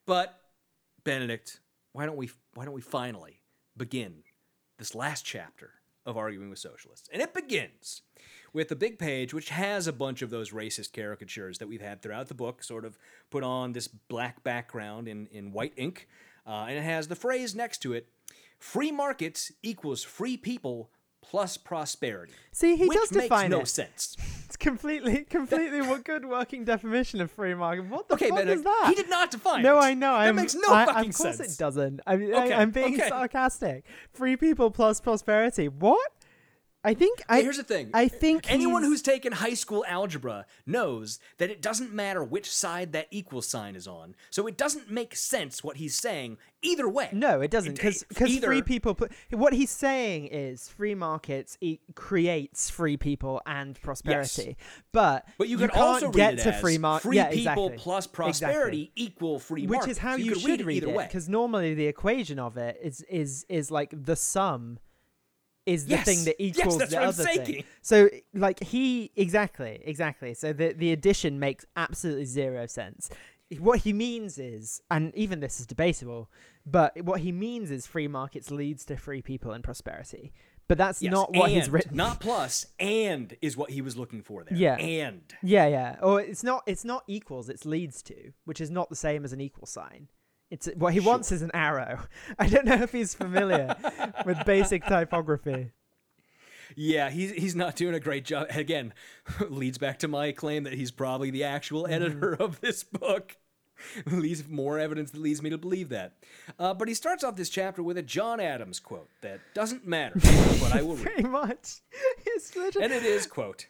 But Benedict, why don't we why don't we finally begin this last chapter of arguing with socialists. And it begins with the big page, which has a bunch of those racist caricatures that we've had throughout the book, sort of put on this black background in, in white ink. Uh, and it has the phrase next to it free markets equals free people plus prosperity. See, he does define no it. sense. It's completely, [LAUGHS] completely what good working definition of free market. What the Okay, fuck is that? he did not define No, it. I know. That I'm, makes no I- fucking Of course sense. it doesn't. I mean, Okay, I, am being okay. sarcastic. Free people plus prosperity. What? I think. I, Here's the thing. I think anyone who's taken high school algebra knows that it doesn't matter which side that equal sign is on. So it doesn't make sense what he's saying either way. No, it doesn't, because either- free people. Put, what he's saying is free markets e- creates free people and prosperity, Yes. but But you, you can't also read get to free market. free yeah, people exactly. plus Exactly. prosperity equal free markets. which is how So you, could should read, read it because normally the equation of it is is is like the sum is the Yes. thing that Yes, equals that's the other thing. So like he exactly exactly. So the the addition makes absolutely zero sense. What he means is, and even this is debatable, but what he means is free markets leads to free people and prosperity. But that's Yes, not what he's written. Not plus, and is what he was looking for there. Yeah. And. Yeah, yeah. Or it's not it's not equals, it's leads to, which is not the same as an equal sign. It's what he wants is an arrow. [LAUGHS] I don't know if he's familiar with [LAUGHS] basic typography. Yeah, he's he's not doing a great job. Again, [LAUGHS] leads back to my claim that he's probably the actual Mm-hmm. editor of this book. leads more evidence that leads me to believe that. Uh, but he starts off this chapter with a John Adams quote that doesn't matter, but I will read. Pretty much. It's literally And it is, quote,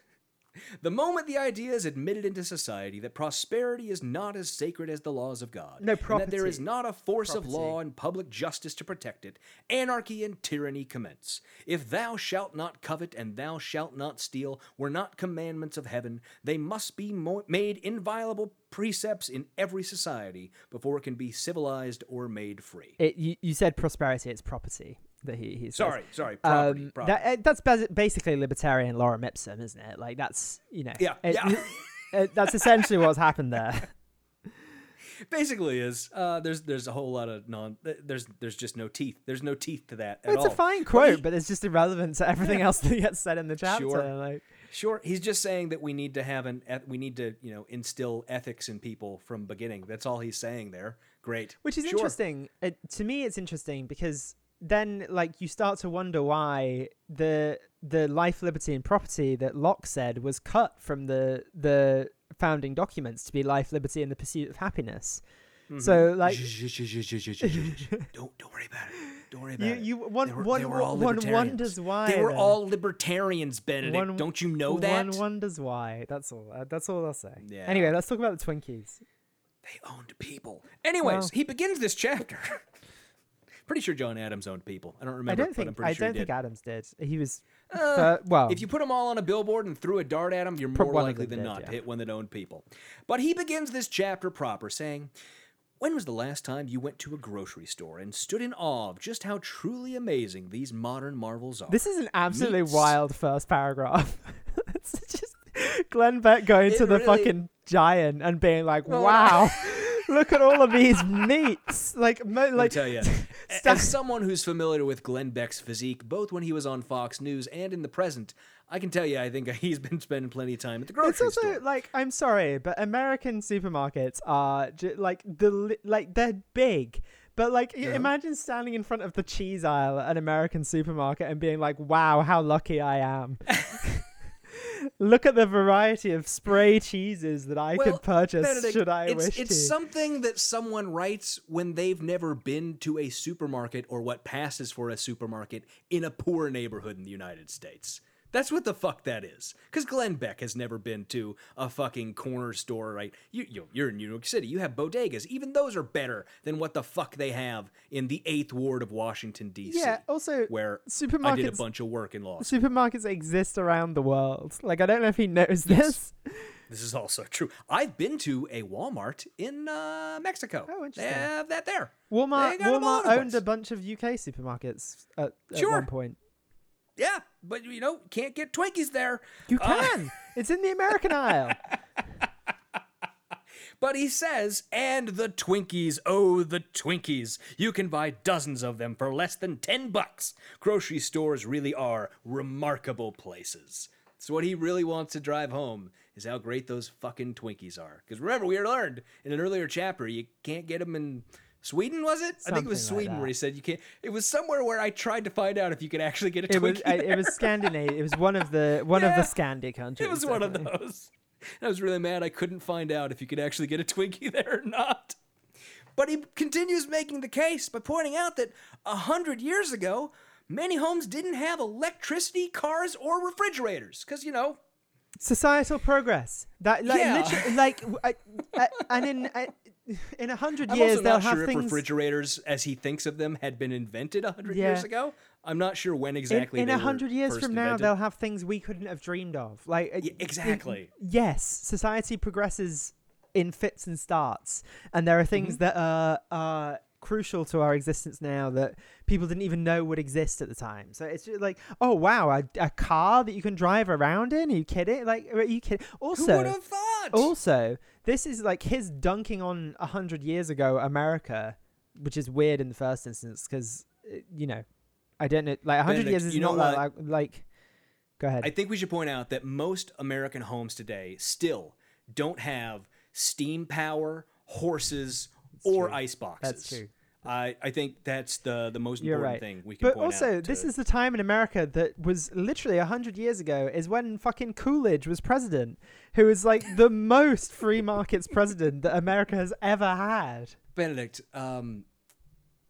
the moment the idea is admitted into society that prosperity is not as sacred as the laws of God, No, and that there is not a force of law and public justice to protect it, anarchy and tyranny commence. If thou shalt not covet and thou shalt not steal were not commandments of heaven, they must be mo- made inviolable precepts in every society before it can be civilized or made free. it, you, you said prosperity, it's property that he, he says. Sorry, sorry, property, Um, property. that, uh, that's basically libertarian lorem ipsum, isn't it? Like that's you know, Yeah, it- yeah. [LAUGHS] uh, that's essentially what's happened there. [LAUGHS] basically is uh, there's there's a whole lot of non there's there's just no teeth there's no teeth to that at it's all. a fine quote, he- but it's just irrelevant to everything else that gets said in the chapter. Sure. Like, sure he's just saying that we need to have an we need to you know instill ethics in people from beginning that's all he's saying there great which is Sure. interesting it, to me it's interesting because then like you start to wonder why the the life liberty and property that locke said was cut from the the founding documents to be life liberty and the pursuit of happiness. Mm-hmm. so like don't don't worry about it. Don't worry about you it. you one They were- one they were all one wonders why they were then. all libertarians benedict. One- don't you know that? one wonders why. That's all uh, that's all i'll say. Yeah. anyway let's talk about the twinkies. They owned people. Anyways Well- he begins this chapter [LAUGHS] pretty sure john adams owned people i don't remember i don't think i'm pretty i sure don't think adams did he was Uh, fir- well if you put them all on a billboard and threw a dart at them, you're more likely than did, not yeah. to hit one that owned people. But he begins this chapter proper saying, When was the last time you went to a grocery store and stood in awe of just how truly amazing these modern marvels are? This is an absolutely Meats. wild first paragraph. [LAUGHS] it's just Glenn Beck going It to the really- fucking giant and being like. "Wow, [LAUGHS] look at all of these meats!" Like, mo- Let me like tell you, [LAUGHS] as someone who's familiar with Glenn Beck's physique, both when he was on Fox News and in the present, I can tell you, I think [LAUGHS] he's been spending plenty of time at the grocery store. It's also store. like I'm sorry, but American supermarkets are j- like the li- like they're big. But like, y- Uh-huh. imagine standing in front of the cheese aisle at an American supermarket and being like, "Wow, how lucky I am." [LAUGHS] Look at the variety of spray cheeses that I Well, could purchase Benedict, should I it's, wish it's to. something that someone writes when they've never been to a supermarket or what passes for a supermarket in a poor neighborhood in the United States. That's what the fuck that is. Because Glenn Beck has never been to a fucking corner store, right? You, you, you're in New York City. You have bodegas. Even those are better than what the fuck they have in the 8th Ward of Washington, D.C. Yeah, also, where supermarkets I did a bunch of work in law. Supermarkets exist around the world. Like I don't know if he knows this. This is also true. I've been to a Walmart in uh, Mexico. Oh, interesting. They have that there. Walmart They got 'em all Walmart the owned a bunch of UK supermarkets at, at Sure. one point. Yeah, but you know, can't get Twinkies there. You Uh, can. it's in the American aisle. [LAUGHS] But he says, and the Twinkies, oh, the Twinkies. You can buy dozens of them for less than 10 bucks. Grocery stores really are remarkable places. So what he really wants to drive home is how great those fucking Twinkies are. Because remember, we learned in an earlier chapter, you can't get them in Sweden, was it? I think it was Something like Sweden where he said you can't. It was somewhere where I tried to find out if you could actually get a It Twinkie. was I, it was Scandinavia. It was one of the one of the Scandi countries. It was one of those. And I was really mad I couldn't find out if you could actually get a Twinkie [LAUGHS] there or not. But he continues making the case by pointing out that a hundred years ago, many homes didn't have electricity, cars, or refrigerators. Because, you know, Societal progress. That like Yeah. literally, like I, I, and in I, in a hundred years they'll not have sure if things. refrigerators, as he thinks of them, had been invented a hundred Yeah. years ago. I'm not sure when exactly in a hundred years from now, invented. they'll have things we couldn't have dreamed of. Like Yeah, it- exactly. yes, society progresses in fits and starts, and there are things Mm-hmm. that are are crucial to our existence now that people didn't even know would exist at the time. So it's just like, oh wow, a, a car that you can drive around in? Are you kidding? Like, are you kidding? Also, Who would have thought? also, this is like his dunking on a hundred years ago America, which is weird in the first instance because uh, you know, I don't know, like a hundred years is you not what? like, like. Go ahead. I think we should point out that most American homes today still don't have steam power, horses, or true. ice boxes. That's true. I, I think that's the, the most You're important right. thing we can But also, this to- is the time in America that was literally a hundred years ago. Is when fucking Coolidge was president, who was like the [LAUGHS] most free markets president that America has ever had. Benedict, um,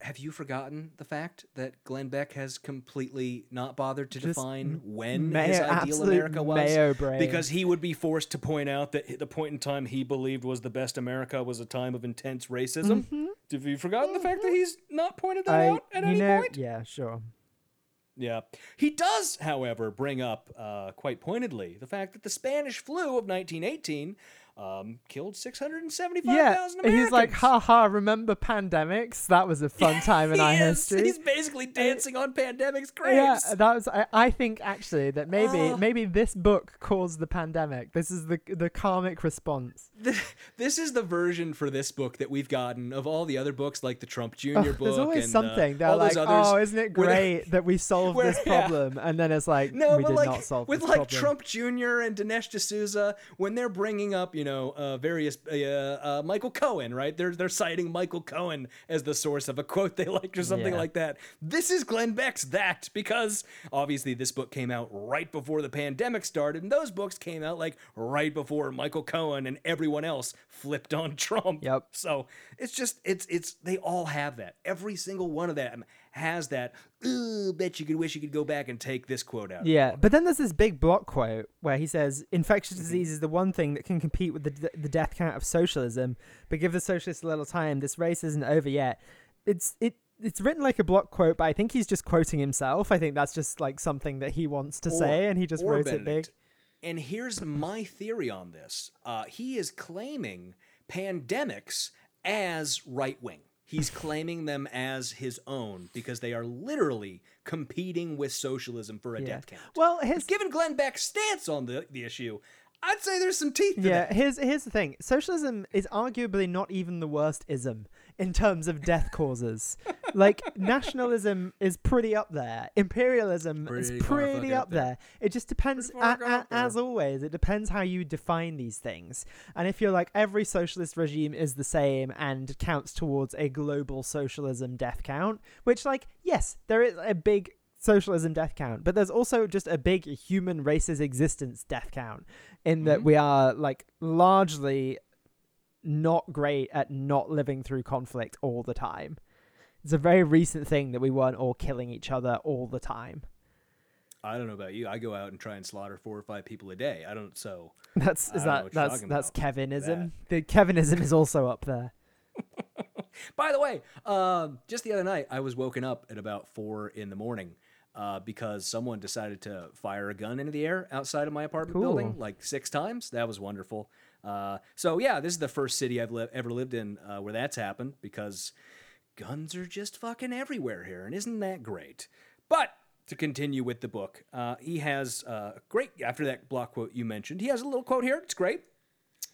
have you forgotten the fact that Glenn Beck has completely not bothered to Just define when Mayo, his ideal America was? Because he would be forced to point out that the point in time he believed was the best America was a time of intense racism. Have you forgotten the fact that he's not pointed that Mm-hmm. I, out at any know, point? yeah, sure. Yeah. He does, however, bring up uh, quite pointedly the fact that the Spanish flu of 1918 um, killed 675,000 Yeah, Americans. he's like, haha, remember pandemics? That was a fun [LAUGHS] time in our is. history. He's basically dancing on pandemics graves. yeah, that was. I, I think actually that maybe Oh. maybe this book caused the pandemic. This is the the karmic response. [LAUGHS] this is the version for this book that we've gotten of all the other books, like the Trump Jr. Ugh, book. there's always and, something. Uh, They're like, others oh, isn't it great [LAUGHS] that we solved where- this yeah. problem? And then it's like, No, we but did like not solve with like problem. Trump Jr. and Dinesh D'Souza, when they're bringing up, you know, uh, various uh, uh, Michael Cohen, right? They're they're citing Michael Cohen as the source of a quote they liked or something Yeah. like that. This is Glenn Beck's that because obviously this book came out right before the pandemic started, and those books came out like right before Michael Cohen and everyone else flipped on Trump. Yep. So it's just it's it's they all have that. Every single one of them has that. Ooh, bet you could wish you could go back and take this quote out. Yeah, but then there's this big block quote where he says infectious Mm-hmm. disease is the one thing that can compete with the d- the death count of socialism, but give the socialists a little time. This race isn't over yet. It's it it's written like a block quote, but I think he's just quoting himself. I think that's just like something that he wants to Or- say, and he just wrote it big. And here's my theory on this. Uh, he is claiming pandemics as right wing. He's claiming them as his own because they are literally competing with socialism for a Yeah. death count. Well, his Given Glenn Beck's stance on the, the issue, I'd say there's some teeth to Yeah, here's here's the thing. Socialism is arguably not even the worst ism in terms of death causes. like [LAUGHS] nationalism is pretty up there. Imperialism Pretty is pretty up up there. there. It just depends. A- a- as always, it depends how you define these things. And if you're like every socialist regime is the same and counts towards a global socialism death count, which like yes, there is a big socialism death count, but there's also just a big human race's existence death count in that Mhm. we are like largely not great at not living through conflict all the time. It's a very recent thing that we weren't all killing each other all the time. I don't know about you. I go out and try and slaughter four or five people a day. I don't. So [LAUGHS] That's is that that's that's. Kevinism. The Kevinism is also up there. [LAUGHS] By the way, um, just the other night, I was woken up at about four in the morning uh, because someone decided to fire a gun into the air outside of my apartment building like six times. That was wonderful. Uh, so yeah, this is the first city I've li- ever lived in uh, where that's happened because guns are just fucking everywhere here, and isn't that great? But to continue with the book, uh, he has uh, a great after that block quote you mentioned. He has a little quote here. It's great.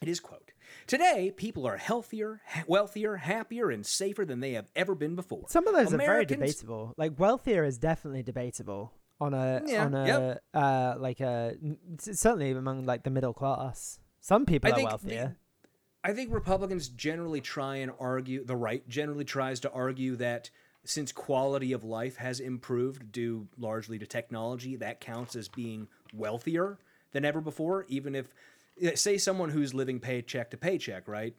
It is quote. Today, people are healthier, wealthier, happier, and safer than they have ever been before. Some of those are very debatable. Like wealthier is definitely debatable on a Yeah, on a yep. uh like a certainly among like the middle class. Some people I are wealthier. I think Republicans generally try and argue, the right generally tries to argue that since quality of life has improved due largely to technology, that counts as being wealthier than ever before, even if, eh, say, someone who's living paycheck to paycheck, right?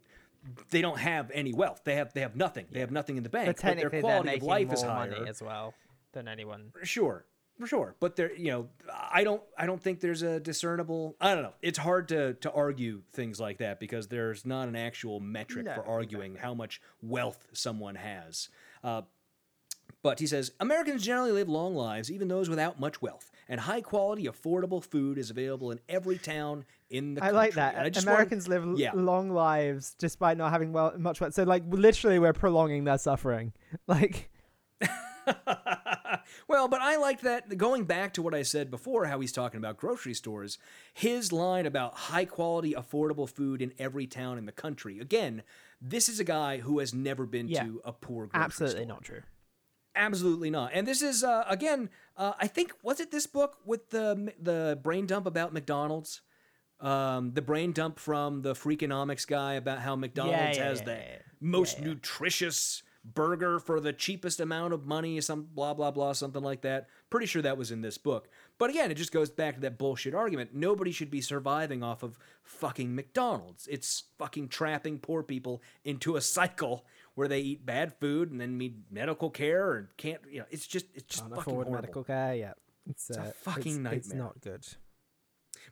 They don't have any wealth. They have they have nothing. They have nothing in the bank. but but their quality of life is higher. money as well than anyone. Sure, for sure. But there, you know, I don't, I don't think there's a discernible. I don't know. It's hard to to argue things like that because there's not an actual metric No, for arguing how much wealth someone has. Uh, but he says Americans generally live long lives, even those without much wealth, and high quality, affordable food is available in every town in the I country. like that. And I wanted- Americans live yeah. long lives despite not having well much wealth. So like literally, we're prolonging their suffering. [LAUGHS] Like [LAUGHS] well, but I like that going back to what I said before, how he's talking about grocery stores, his line about high quality, affordable food in every town in the country. Again, this is a guy who has never been Yeah. to a poor grocery absolutely store. not true. Absolutely not. And this is uh, again, uh, I think was it this book with the the brain dump about McDonald's? Um, the brain dump from the Freakonomics guy about how McDonald's yeah, has yeah, the yeah, yeah. most nutritious burger for the cheapest amount of money, some blah blah blah, something like that. Pretty sure that was in this book. But again, it just goes back to that bullshit argument. Nobody should be surviving off of fucking McDonald's. It's fucking trapping poor people into a [LAUGHS] cycle where they eat bad food and then need medical care and can't. You know, it's just it's just Can't fucking afford horrible. medical care. Yeah, it's, a uh, fucking it's, It's nightmare. not good.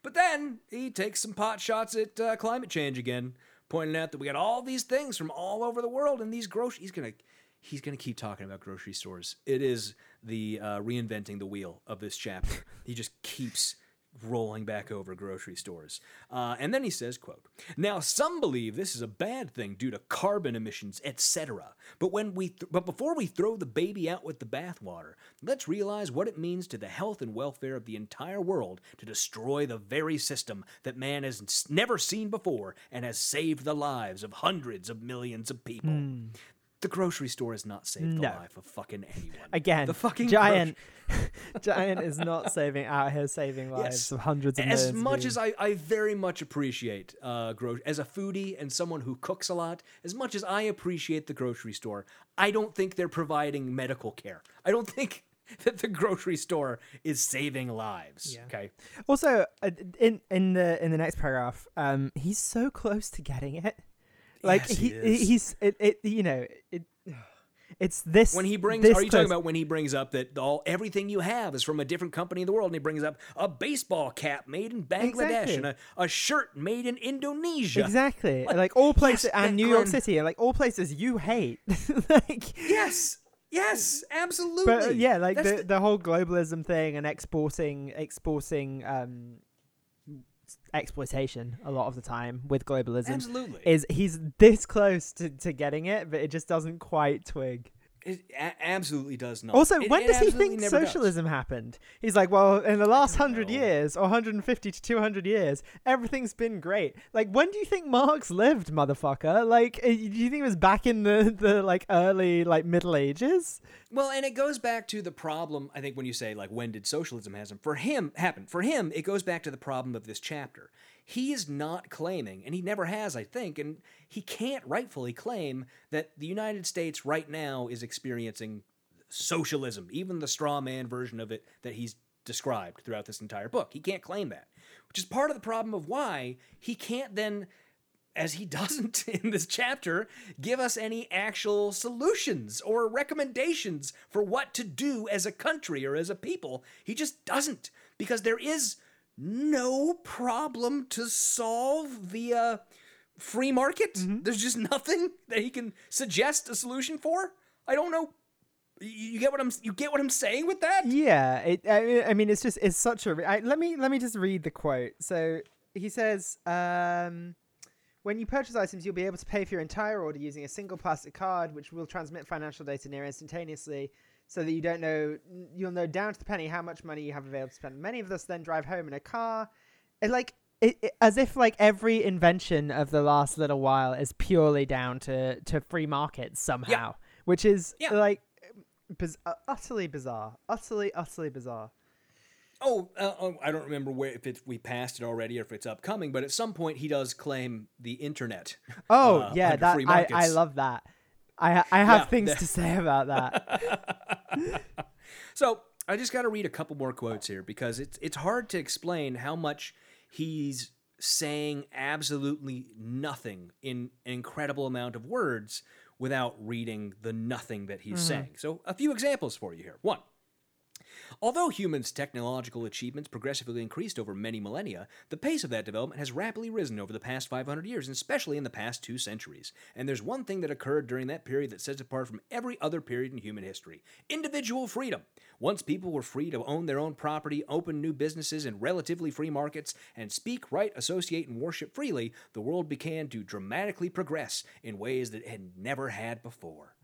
But then he takes some pot shots at uh, climate change again, pointing out that we got all these things from all over the world, and these grocery. He's gonna he's gonna keep talking about grocery stores. It is the uh, reinventing the wheel of this chapter. he just keeps rolling back over grocery stores. Uh, and then he says quote now some believe this is a bad thing due to carbon emissions etc but when we th- but before we throw the baby out with the bathwater let's realize what it means to the health and welfare of the entire world to destroy the very system that man has never seen before and has saved the lives of hundreds of millions of people the grocery store has not saved the life of fucking anyone Again, the fucking giant. [LAUGHS] [LAUGHS] giant is not saving out here saving lives Yes. of hundreds of as much as I, I very much appreciate uh, gro- as a foodie and someone who cooks a lot, as much as I appreciate the grocery store, I don't think they're providing medical care. I don't think [LAUGHS] that the grocery store is saving lives. Okay. Also, uh, in in the in the next paragraph, um, he's so close to getting it. Like Yes, he he, he's it, it you know it. [SIGHS] It's this When he brings, are you talking about when he brings up that all everything you have is from a different company in the world, and he brings up a baseball cap made in Bangladesh Exactly. and a, a shirt made in Indonesia? exactly Like, like all places yes, and New York City, like all places you hate. [LAUGHS] like, Yes, yes, absolutely. but uh, yeah, like That's the, the whole globalism thing and exporting exporting um exploitation a lot of the time with globalism Absolutely. is he's this close to, to getting it, but it just doesn't quite twig. It a- absolutely does not. Also, It- when it does he think never does. socialism happened? He's like, well, in the last hundred years, or 150 to 200 years, everything's been great. Like, when do you think Marx lived, motherfucker? Like, uh, do you think it was back in the, the like early like Middle Ages? Well, and it goes back to the problem. I think when you say like when did socialism happen for him happen for him, it goes back to the problem of this chapter. He is not claiming, and he never has, I think, and he can't rightfully claim that the United States right now is experiencing socialism, even the straw man version of it that he's described throughout this entire book. He can't claim that, which is part of the problem of why he can't then as he [LAUGHS] doesn't in this chapter give us any actual solutions or recommendations for what to do as a country or as a people. He just doesn't because there is no problem to solve via free market. There's just nothing that he can suggest a solution for. I don't know. You- get what I'm you get what I'm saying with that? Yeah, it, I, I mean, it's just it's such a. let me let me just read the quote. So he says, um, "When you purchase items, you'll be able to pay for your entire order using a single plastic card, which will transmit financial data near instantaneously, so that you don't know you'll know down to the penny how much money you have available to spend. Many of us then drive home in a car, and like." it, it- as if like every invention of the last little while is purely down to to free markets somehow, which is Yeah. like biz- uh, utterly bizarre, utterly utterly bizarre. Oh, uh, oh, I don't remember where if it, we passed it already or if it's upcoming, but at some point he does claim the internet. Oh [LAUGHS] uh, yeah, that free I, I love that. I I have Yeah, things that- to say about that. [LAUGHS] So I just got to read a couple more quotes here because it's it's hard to explain how much he's saying absolutely nothing in an incredible amount of words without reading the nothing that he's mm-hmm. saying. So a few examples for you here. One. Although humans' technological achievements progressively increased over many millennia, the pace of that development has rapidly risen over the past 500 years, and especially in the past two centuries. And there's one thing that occurred during that period that sets apart from every other period in human history individual freedom. Once people were free to own their own property, open new businesses in relatively free markets, and speak, write, associate, and worship freely, the world began to dramatically progress in ways that it had never had before.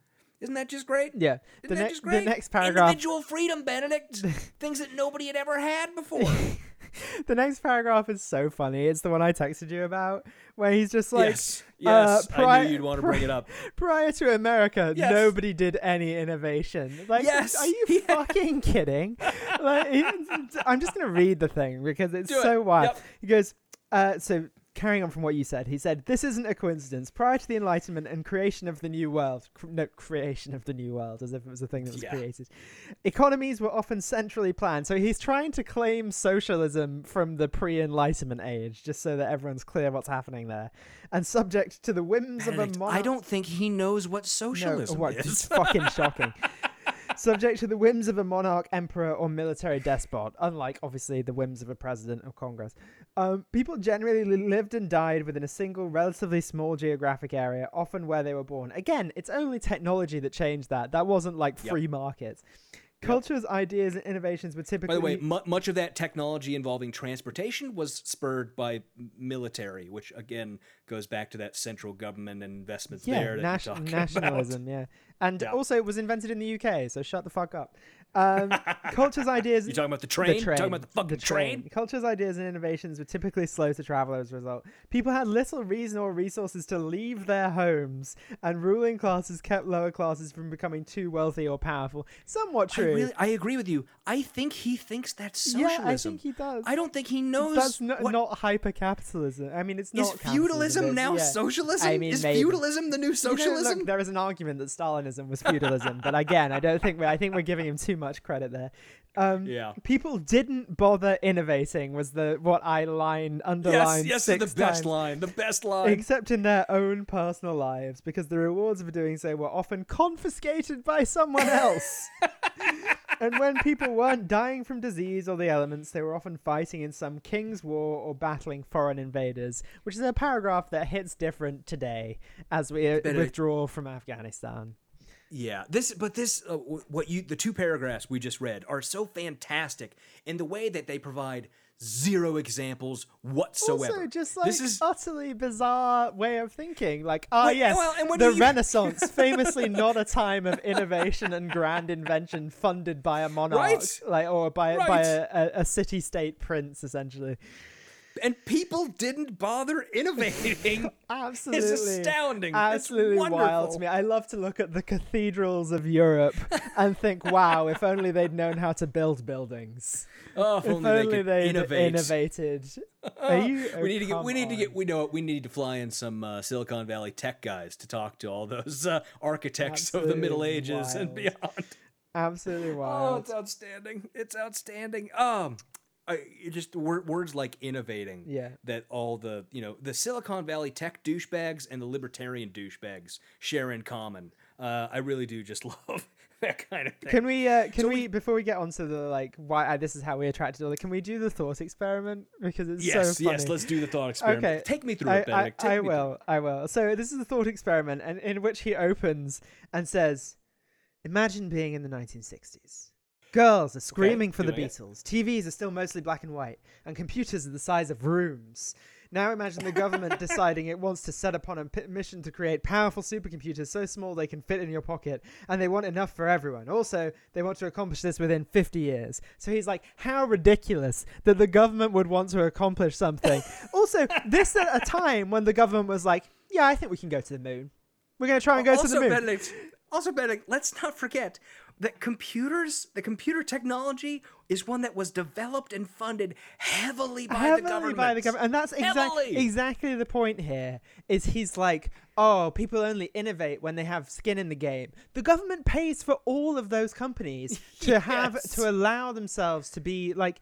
Isn't that just great? Yeah. Isn't The, ne- the next paragraph. Individual freedom, Benedict. [LAUGHS] Things that nobody had ever had before. [LAUGHS] the next paragraph is so funny. It's the one I texted you about, where he's just like, yes, yes. uh, I knew you'd want to bring it up. [LAUGHS] Prior to America, Yes. nobody did any innovation. Like, Yes, are you yeah. fucking kidding? like, I'm just gonna read the thing because it's Do it. so wild. Yep. He goes, uh, so carrying on from what you said, he said, "This isn't a coincidence. Prior to the Enlightenment and creation of the New World, no, creation of the New World, as if it was a thing that was Yeah. created, economies were often centrally planned." So he's trying to claim socialism from the pre-Enlightenment age, just so that everyone's clear what's happening there, and subject to the whims of a Benedict, monarch. I don't think he knows what socialism No, what, is. It's fucking [LAUGHS] shocking. Subject to the whims of a monarch, emperor, or military despot, unlike obviously the whims of a president or Congress. Um, people generally lived and died within a single, relatively small geographic area, often where they were born. Again, it's only technology that changed that. That wasn't like Yep. free markets. Cultures, ideas, and innovations were typically. By the way, mu- much of that technology involving transportation was spurred by military, which again goes back to that central government and investments yeah, there. That nas- [LAUGHS] nationalism, yeah. And Yeah. also, it was invented in the UK, so shut the fuck up. Um, cultures, ideas. About. [LAUGHS] You talking about the train? The train. Talking about the fucking train? Cultures, ideas, and innovations were typically slow to travel as a result. People had little reason or resources to leave their homes, and ruling classes kept lower classes from becoming too wealthy or powerful. Somewhat I true. really, I agree with you. I think he thinks that's Yeah, socialism. I think he does. I don't think he knows. That's not, what, not hyper capitalism. I mean, it's not is feudalism now yeah. socialism? I mean, is maybe. feudalism the new You know, socialism? look, there is an argument that Stalinism was feudalism, but again, I don't think we I think we're giving him too much credit there. Um, Yeah. people didn't bother innovating. Was the what I line yes, underlined yes, six the best times. line. The best line. except in their own personal lives, because the rewards for doing so were often confiscated by someone else. [LAUGHS] and when people weren't dying from disease or the elements, they were often fighting in some king's war or battling foreign invaders, which is a paragraph that hits different today as we uh, withdraw from Afghanistan. Yeah, this, but this, uh, what you, the two paragraphs we just read are so fantastic in the way that they provide zero examples whatsoever. Also, just like this is utterly bizarre way of thinking. Like, ah, Wait, yes, well, the you- Renaissance, [LAUGHS] famously not a time of innovation and grand invention funded by a monarch, Right. like or by by a, a, a city-state prince, essentially. And people didn't bother innovating. [LAUGHS] Absolutely, It's astounding. It's Absolutely wild to me. I love to look at the cathedrals of Europe and think, wow, if only they'd known how to build buildings. oh, if, If only, only, they they'd innovate. innovated. You? we need to get. oh, We need to get. We know. It. We need to fly in some uh, Silicon Valley tech guys to talk to all those uh, architects of the Middle Absolutely Ages and beyond. Absolutely wild. Oh, it's outstanding. It's outstanding. Um, I just wor- words like innovating. Yeah. That all the you know the Silicon Valley tech douchebags and the libertarian douchebags share in common. Uh, I really do just [LAUGHS] love that kind of thing. Can we? Uh, can So we, we- Before we get on to the like, why uh, this is how we attracted all the? Can we do the thought experiment because it's yes, so funny. yes. Let's do the thought experiment. Okay, Take me through I, it, Benedict. I, I will. I will. So this is the thought experiment, and in which he opens and says, "Imagine being in the 1960s. Girls are screaming for the doing it. Beatles. TVs are still mostly black and white, and computers are the size of rooms. Now imagine the government [LAUGHS] deciding it wants to set upon a p- mission to create powerful supercomputers so small they can fit in your pocket, and they want enough for everyone. Also, they want to accomplish this within 50 years. So he's like, how ridiculous that the government would want to accomplish something. [LAUGHS] also, this at a time when the government was like, yeah, I think we can go to the moon. We're going to try and go also, to the moon. Benedict, also, Benedict, let's not forget that computers, the computer technology, is one that was developed and funded heavily by the government. by the government, and that's exactly exactly the point here. Is he's like, oh, people only innovate when they have skin in the game. The government pays for all of those companies [LAUGHS] to have to allow themselves to be like.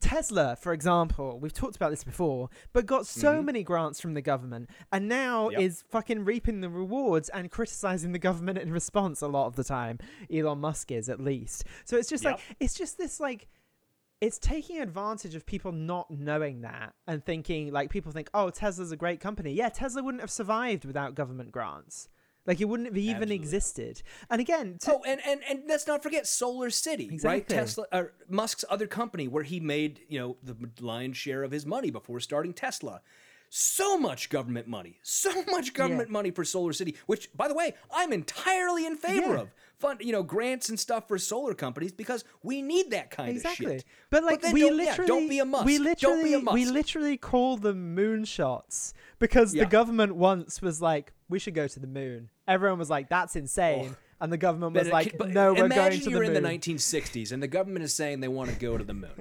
Tesla, for example, we've talked about this before, but got so many grants from the government and now Mm-hmm. Yep. is fucking reaping the rewards and criticizing the government in response a lot of the time. Elon Musk is at least. So it's just like it's just this like it's taking advantage of people not knowing that and thinking like people think, oh, Tesla's a great company. Yeah, Tesla wouldn't have survived without government grants. Like it wouldn't have even Absolutely. existed. And again, to, Oh, and, and and let's not forget Solar City, right? Tesla, uh, Musk's other company, where he made you know the lion's share of his money before starting Tesla. So much government money, so [LAUGHS] much government money for Solar City, which, by the way, I'm entirely in favor Yeah. of. Fund, you know, grants and stuff for solar companies because we need that kind exactly. of shit. But like then we don't, yeah, literally, don't be a Musk. we literally, don't be a Musk. we literally call them moonshots because Yeah. the government once was like, we should go to the moon. Everyone was like, that's insane, and the government was But, like, but no, we're going to the moon. Imagine you're in the 1960s and the government is saying they want to go to the moon.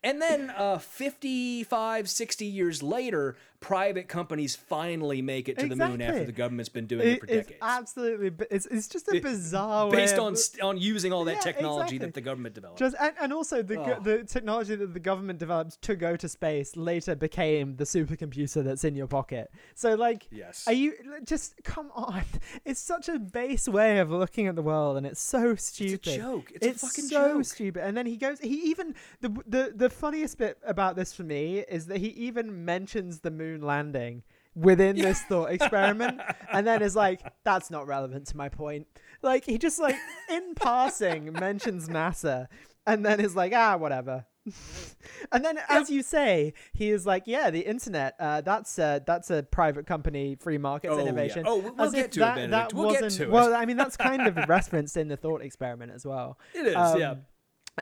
And then uh, 55, 60 years later, private companies finally make it to the moon after the government's been doing it, It for decades. absolutely, bi- it's, it's just a bizarre way Based on on using all that Yeah, technology exactly. that the government developed. Just and, and also the Oh. the technology that the government developed to go to space later became the supercomputer that's in your pocket. So like, Yes. are you just come on? [LAUGHS] It's such a base way of looking at the world, and it's so stupid. joke. It's a fucking so joke. stupid. And then he goes. He even the the the funniest bit about this for me is that he even mentions the moon landing within this thought experiment and then is like [LAUGHS] that's not relevant to my point like he just like in [LAUGHS] passing mentions nasa and then is like ah whatever [LAUGHS] and then as you say he is like yeah the internet uh, that's a, that's a private company free markets Oh, yeah. innovation Oh, we'll- we'll get to it, that, Benedict. that We'll get wasn't to it. well i mean that's kind of referenced in the thought experiment as well It is, Um, yeah.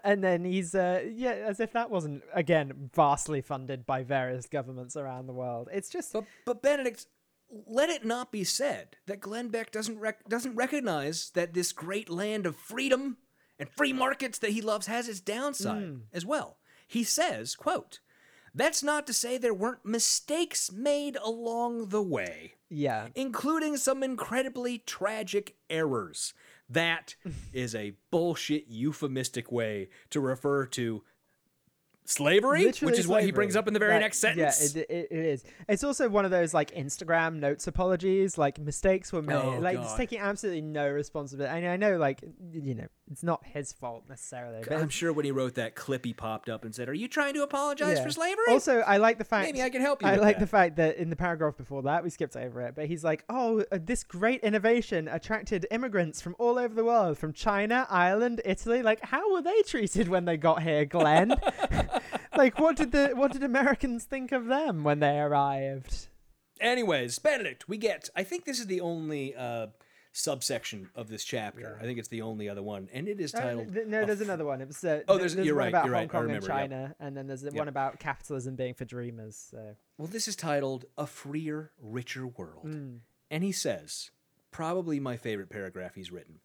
And then he's uh yeah as if that wasn't again vastly funded by various governments around the world it's just But but Benedict, let it not be said that Glenn Beck doesn't rec- doesn't recognize that this great land of freedom and free markets that he loves has its downside Hmm. as well. He says, "quote That's not to say there weren't mistakes made along the way." yeah including some incredibly tragic errors. That is a bullshit euphemistic way to refer to slavery, Literally which is what he brings up in the very next sentence. Yeah, it, it, it is. It's also one of those like Instagram notes apologies, like mistakes were made, Oh, like just taking absolutely no responsibility. And I know, like you know, it's not his fault necessarily. But I'm sure when he wrote that Clippy popped up and said, "Are you trying to apologize yeah. for slavery?" Also, I like the fact. Maybe I can help you I like that. the fact that in the paragraph before that, we skipped over it, but he's like, "Oh, uh, this great innovation attracted immigrants from all over the world, from China, Ireland, Italy. Like, how were they treated when they got here, Glenn? [LAUGHS] [LAUGHS] like, what did the what did Americans think of them when they arrived? Anyways, Benedict, we get. I think this is the only uh, subsection of this chapter. I think it's the only other one, and it is Uh, titled. th- no, there's F- another one. It was uh, Oh, th- there's- there's you're one right, about you're right, Hong Kong and remember, yep. China, and then there's a one about capitalism being for dreamers. So Well, this is titled A Freer, Richer World. Hmm. And he says, probably my favorite paragraph he's written.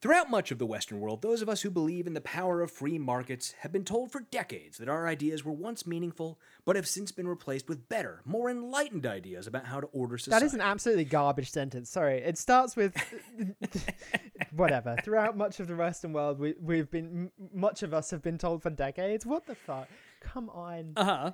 Throughout much of the Western world, those of us who believe in the power of free markets have been told for decades that our ideas were once meaningful, but have since been replaced with better, more enlightened ideas about how to order society. that is an absolutely garbage sentence. Sorry, it starts with [LAUGHS] whatever. Throughout much of the Western world, we we've been m- much of us have been told for decades. What the fuck? Come on. Uh huh.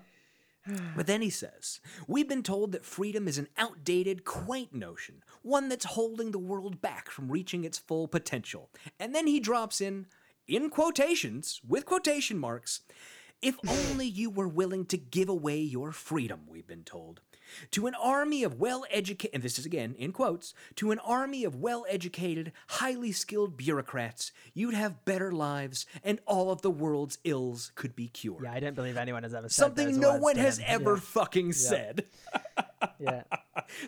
[SIGHS] But then he says, We've been told that freedom is an outdated, quaint notion, one that's holding the world back from reaching its full potential. And then he drops in, in quotations, with quotation marks, If only you were willing to give away your freedom, we've been told. To an army of well educated, and this is again in quotes, to an army of well educated, highly skilled bureaucrats, you'd have better lives and all of the world's ills could be cured. Yeah, I don't believe anyone has ever said Something no one has ever Yeah. fucking said. [LAUGHS] Yeah. [LAUGHS]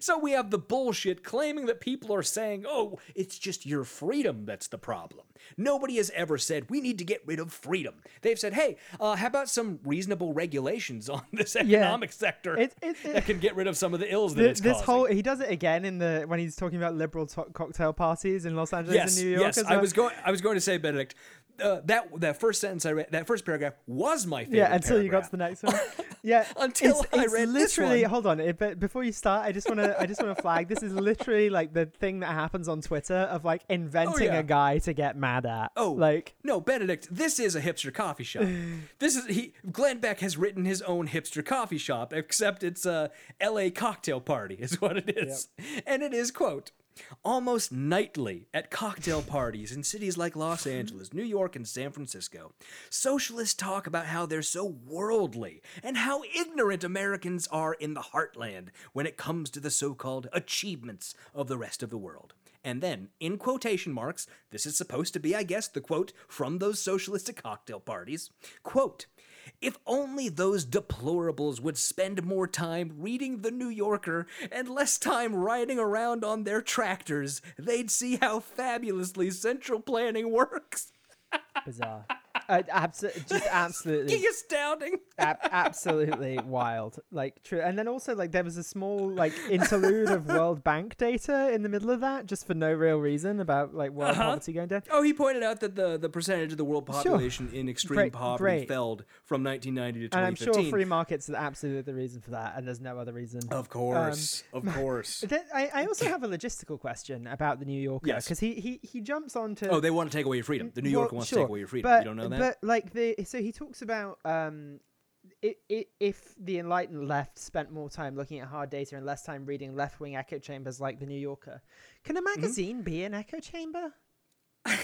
So we have the bullshit claiming that people are saying, oh, it's just your freedom that's the problem. Nobody has ever said, we need to get rid of freedom. They've said, hey, uh, how about some reasonable regulations on this economic sector It- it- it- that can get rid of some of the ills that Th- it's this causing? whole he does it again in the when he's talking about liberal to- cocktail parties in Los Angeles yes, and New York. yes. as I was going. I was going to say, Benedict, uh, that that first sentence I read, that first paragraph was my favorite. Yeah, until you got to the next one. Yeah, [LAUGHS] Until it's, I it's read this literally. one. Hold on, it, but before you start, I just want to. I just want to flag. This is literally like the thing that happens on Twitter of like inventing yeah. a guy to get mad at. Oh, like no, Benedict. This is a hipster coffee shop. [LAUGHS] this is he. Glenn Beck has written his own hipster coffee shop, except it's a L.A. cocktail party, is what it is, and it is quote. Almost nightly at cocktail parties in cities like Los Angeles, New York, and San Francisco, socialists talk about how they're so worldly and how ignorant Americans are in the heartland when it comes to the so called achievements of the rest of the world. And then, in quotation marks, this is supposed to be, I guess, the quote from those socialistic cocktail parties quote, if only those deplorables would spend more time reading The New Yorker and less time riding around on their tractors, they'd see how fabulously central planning works. [LAUGHS] bizarre. Uh, abso- just absolutely [LAUGHS] Astounding. ab- absolutely wild like true and then also like there was a small like interlude of [LAUGHS] world bank data in the middle of that just for no real reason about like world Uh-huh. poverty going down Oh, he pointed out that the, the percentage of the world population in extreme Great, poverty great. fell from 1990 to and i'm sure free markets are absolutely the reason for that and there's no other reason Of course, Um, of [LAUGHS] course. I, I also have a logistical question about the New Yorker Yes. because he, he he jumps on to Oh, they want to take away your freedom. The New Yorker Well, wants sure, to take away your freedom. You don't know that? But like the so he talks about um, i i if the enlightened left spent more time looking at hard data and less time reading left wing echo chambers like the New Yorker, can a Mm-hmm. magazine be an echo chamber? [LAUGHS]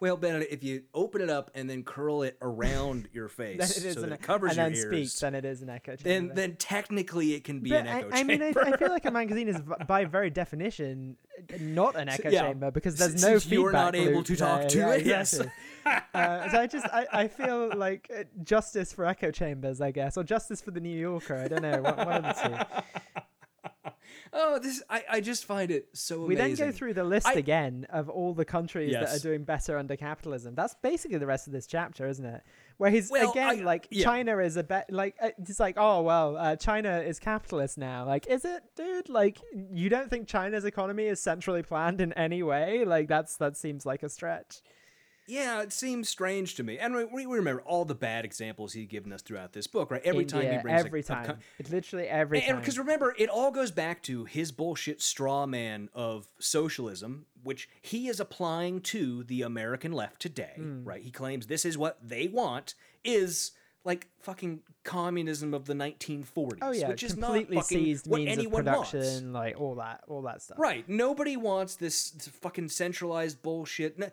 Well, Benedict, if you open it up and then curl it around [LAUGHS] your face Then it is so an, that it covers and your then ears, speak. Then it is an echo chamber. then then technically it can be But an I, echo I mean, I. I feel like a magazine is, [LAUGHS] by very definition, not an echo yeah. chamber because there's no feedback. you're not able to talk there. to Yeah, it, yes. Exactly. uh, so I just, I, I feel like uh, justice for echo chambers, I guess, or justice for the New Yorker. I don't know, one, one of the two. [LAUGHS] oh, this I, I just find it so We then go through the list I- again of all the countries that are doing better under capitalism. That's basically the rest of this chapter, isn't it? Where he's Well, again I- like yeah. China is a bet, like uh, it's like oh well, uh, China is capitalist now. Like, is it, dude? Like, you don't think China's economy is centrally planned in any way? Like, that's that seems like a stretch. Yeah, it seems strange to me. And we, we remember all the bad examples he's given us throughout this book, right? Every time he brings every a, a time, it's literally every time. because remember, it all goes back to his bullshit straw man of socialism, which he is applying to the American left today, Hmm. right? He claims this is what they want is like fucking communism of the 1940s, oh yeah, which is not completely fucking seized what means of production, wants. like all that, all that stuff. Right. Nobody wants this, fucking centralized bullshit. No,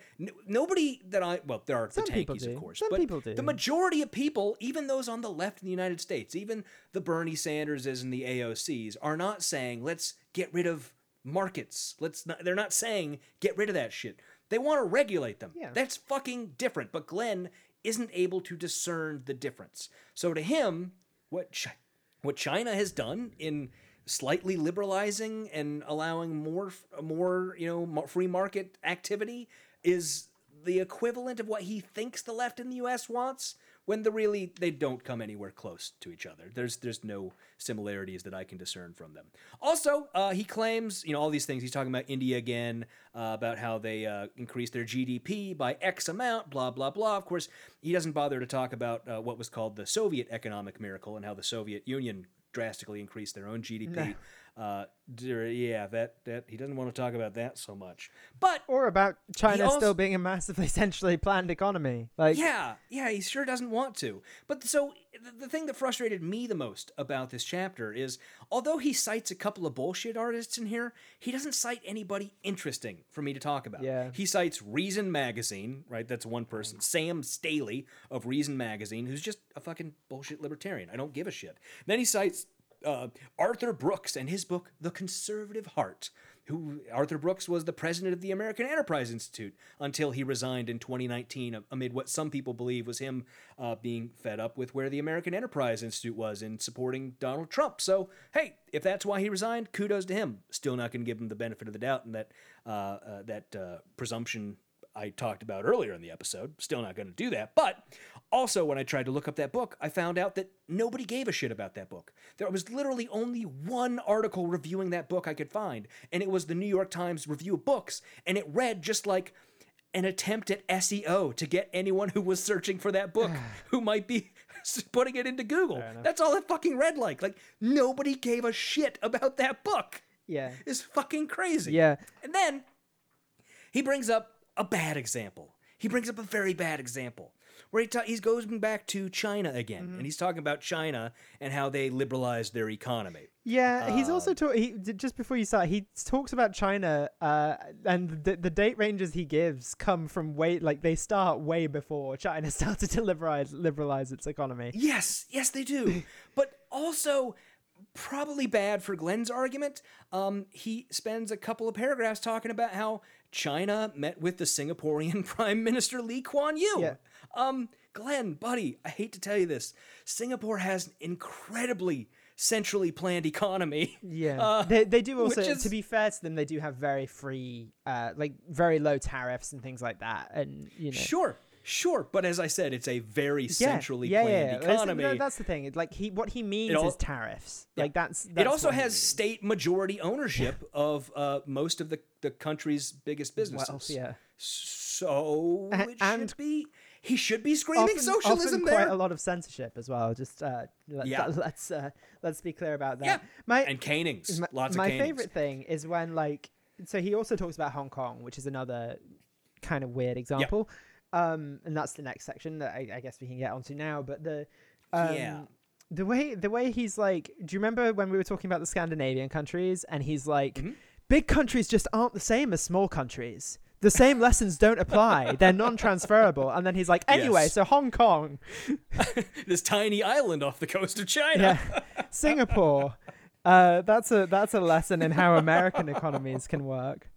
nobody that I well, there are Some the tankies, of course, Some but people do. the majority of people, even those on the left in the United States, even the Bernie Sanderses and the AOCs, are not saying let's get rid of markets. Let's not. They're not saying get rid of that shit. They want to regulate them. Yeah. That's fucking different. But Glenn isn't able to discern the difference. So to him, what what China has done in slightly liberalizing and allowing more more you know free market activity is the equivalent of what he thinks the left in the US wants when the really they don't come anywhere close to each other. There's there's no similarities that I can discern from them. Also, uh, he claims you know all these things. He's talking about India again, uh, about how they uh, increased their GDP by X amount, blah blah blah. Of course, he doesn't bother to talk about uh, what was called the Soviet economic miracle and how the Soviet Union drastically increased their own GDP. [LAUGHS] Uh, yeah, that that he doesn't want to talk about that so much. But Or about China also- still being a massively [LAUGHS] centrally planned economy. Like, yeah, yeah, he sure doesn't want to. But so the, the thing that frustrated me the most about this chapter is although he cites a couple of bullshit artists in here, he doesn't cite anybody interesting for me to talk about. Yeah. He cites Reason Magazine, right? That's one person. Sam Staley of Reason Magazine, who's just a fucking bullshit libertarian. I don't give a shit. Then he cites uh, Arthur Brooks and his book, The Conservative Heart. Who Arthur Brooks was the president of the American Enterprise Institute until he resigned in 2019 amid what some people believe was him uh, being fed up with where the American Enterprise Institute was in supporting Donald Trump. So, hey, if that's why he resigned, kudos to him. Still not going to give him the benefit of the doubt and that uh, uh, that uh, presumption I talked about earlier in the episode. Still not going to do that. But also, when I tried to look up that book, I found out that nobody gave a shit about that book. There was literally only one article reviewing that book I could find, and it was the New York Times review of books, and it read just like an attempt at SEO to get anyone who was searching for that book [SIGHS] who might be [LAUGHS] putting it into Google. That's all it fucking read like. Like nobody gave a shit about that book. yeah. It's fucking crazy. Yeah. And then he brings up a bad example. He brings up a very bad example where he, ta- he goes back to China again, Mm-hmm. and he's talking about China and how they liberalized their economy. Yeah, he's Um, also talk. He just before you start, he talks about China, uh, and the the date ranges he gives come from way like they start way before China [LAUGHS] started to liberalize liberalize its economy. Yes, yes, they do. [LAUGHS] but also, probably bad for Glenn's argument. Um, he spends a couple of paragraphs talking about how China met with the Singaporean [LAUGHS] Prime Minister Lee Kuan Yew. Yeah. Um, Glenn, buddy, I hate to tell you this. Singapore has an incredibly centrally planned economy. Yeah, [LAUGHS] Uh, they they do also. is- To be fair to them, they do have very free, uh, like very low tariffs and things like that, and you know. Sure, sure. But as I said, it's a very centrally yeah, planned yeah, yeah. economy. No, that's the thing. Like he, what he means all- is tariffs. Yeah. Like that's. it also has state majority ownership of uh, most of the, the country's biggest businesses. Wealth, yeah. So A- it and- should be. He should be screaming often, socialism often there. quite a lot of censorship as well. Just uh, let, Yeah. [LAUGHS] let's uh, let's be clear about that. Yeah. My and canings, my, lots my of canings. favorite thing is when like so he also talks about Hong Kong, which is another kind of weird example. Um, and that's the next section that I, I guess we can get onto now. But the um, Yeah. the way the way he's like, do you remember when we were talking about the Scandinavian countries? And he's like, Mm-hmm. big countries just aren't the same as small countries. The same lessons don't apply. They're non-transferable. And then he's like, anyway, Yes. so Hong Kong, [LAUGHS] this tiny island off the coast of China. yeah, Singapore. Uh, that's a that's a lesson in how American economies can work.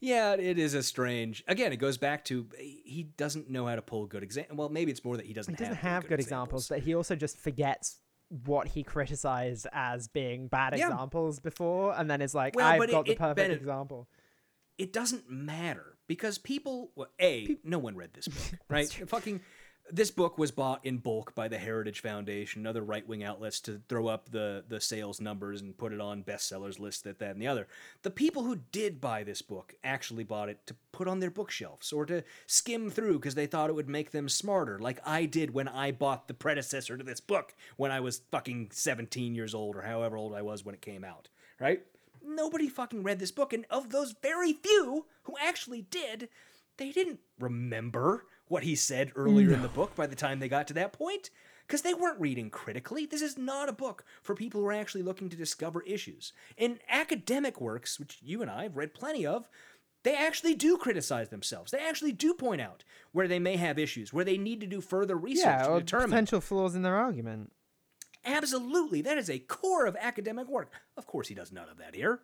Yeah, it is a strange. Again, it goes back to he doesn't know how to pull good examples. Well, maybe it's more that he doesn't. He doesn't have, have good examples, but he also just forgets what he criticized as being bad Yeah. examples before, and then is like, Well, "I've but it- got the perfect Bennett- example." It doesn't matter because people well, a no one read this book [LAUGHS] right? Fucking this book was bought in bulk by the heritage foundation and other right-wing outlets to throw up the the sales numbers and put it on bestsellers list that that and the other. The people who did buy this book actually bought it to put on their bookshelves or to skim through because they thought it would make them smarter like i did when i bought the predecessor to this book when i was fucking 17 years old or however old i was when it came out right nobody fucking read this book and of those very few who actually did they didn't remember what he said earlier in the book by the time they got to that point because they weren't reading critically. This is not a book for people who are actually looking to discover issues. In academic works which you and i have read plenty of they actually do criticize themselves. They actually do point out where they may have issues where they need to do further research Yeah, to or determine. potential flaws in their argument. Absolutely, that is a core of academic work. Of course, he does none of that here.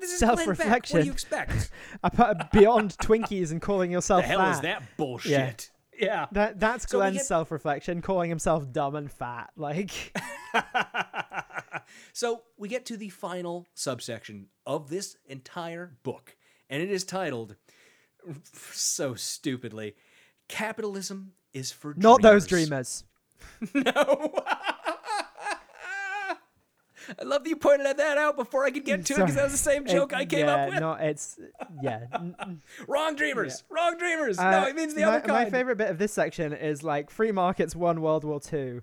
This is Glenn Beck. What do you expect? [LAUGHS] Beyond Twinkies and calling [LAUGHS] yourself the hell fat. is that bullshit? Yeah. That that's So Glenn's get- self-reflection, calling himself dumb and fat. Like, [LAUGHS] so we get to the final subsection of this entire book, and it is titled so stupidly Capitalism is for not those dreamers." dreamers. No. I love that you pointed that out before I could get to it because that was the same joke It- I came yeah, up with. No, it's yeah. [LAUGHS] Wrong dreamers. Wrong dreamers. Uh, no, it means the my, other kind. My favorite bit of this section is like free markets won World War Two.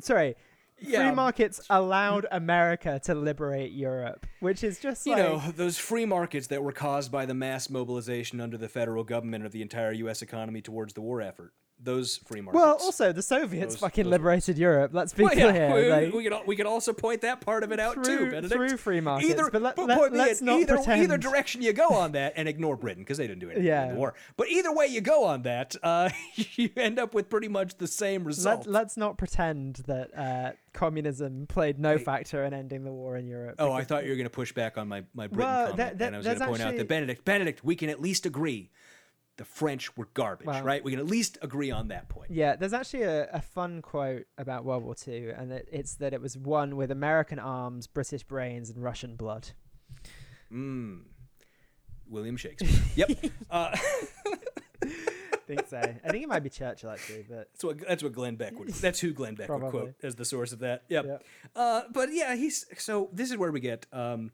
Sorry, Yeah. Free markets allowed America to liberate Europe, which is just you know those free markets that were caused by the mass mobilization under the federal government of the entire U.S. economy towards the war effort. Those free markets. well, also the Soviets Those- fucking those- liberated Europe. Let's be Well, clear. yeah, we, like, we, could al- we could also point that part of it out too, Through- Benedict. through free markets, Either, but let- but let- let's not either, either direction you go on that, and ignore Britain because they didn't do anything in the war. But either way you go on that, uh, [LAUGHS] you end up with pretty much the same result. Let, let's not pretend that uh, communism played no factor in ending the war in Europe. Oh, I thought you were going to push back on my, my Britain Well, comment, that- that- and I was going to point out actually- that Benedict, Benedict, we can at least agree the French were garbage, right? We can at least agree on that point. Yeah, there's actually a, a fun quote about World War II, and it, it's that it was won with American arms, British brains, and Russian blood. Mm. William Shakespeare. [LAUGHS] yep. Uh, I [LAUGHS] think so. I think it might be Churchill actually, but That's what that's what Glenn Beck would. That's who Glenn Beck would quote as the source of that. Yep. Yep. Uh, but yeah, he's so. This is where we get um,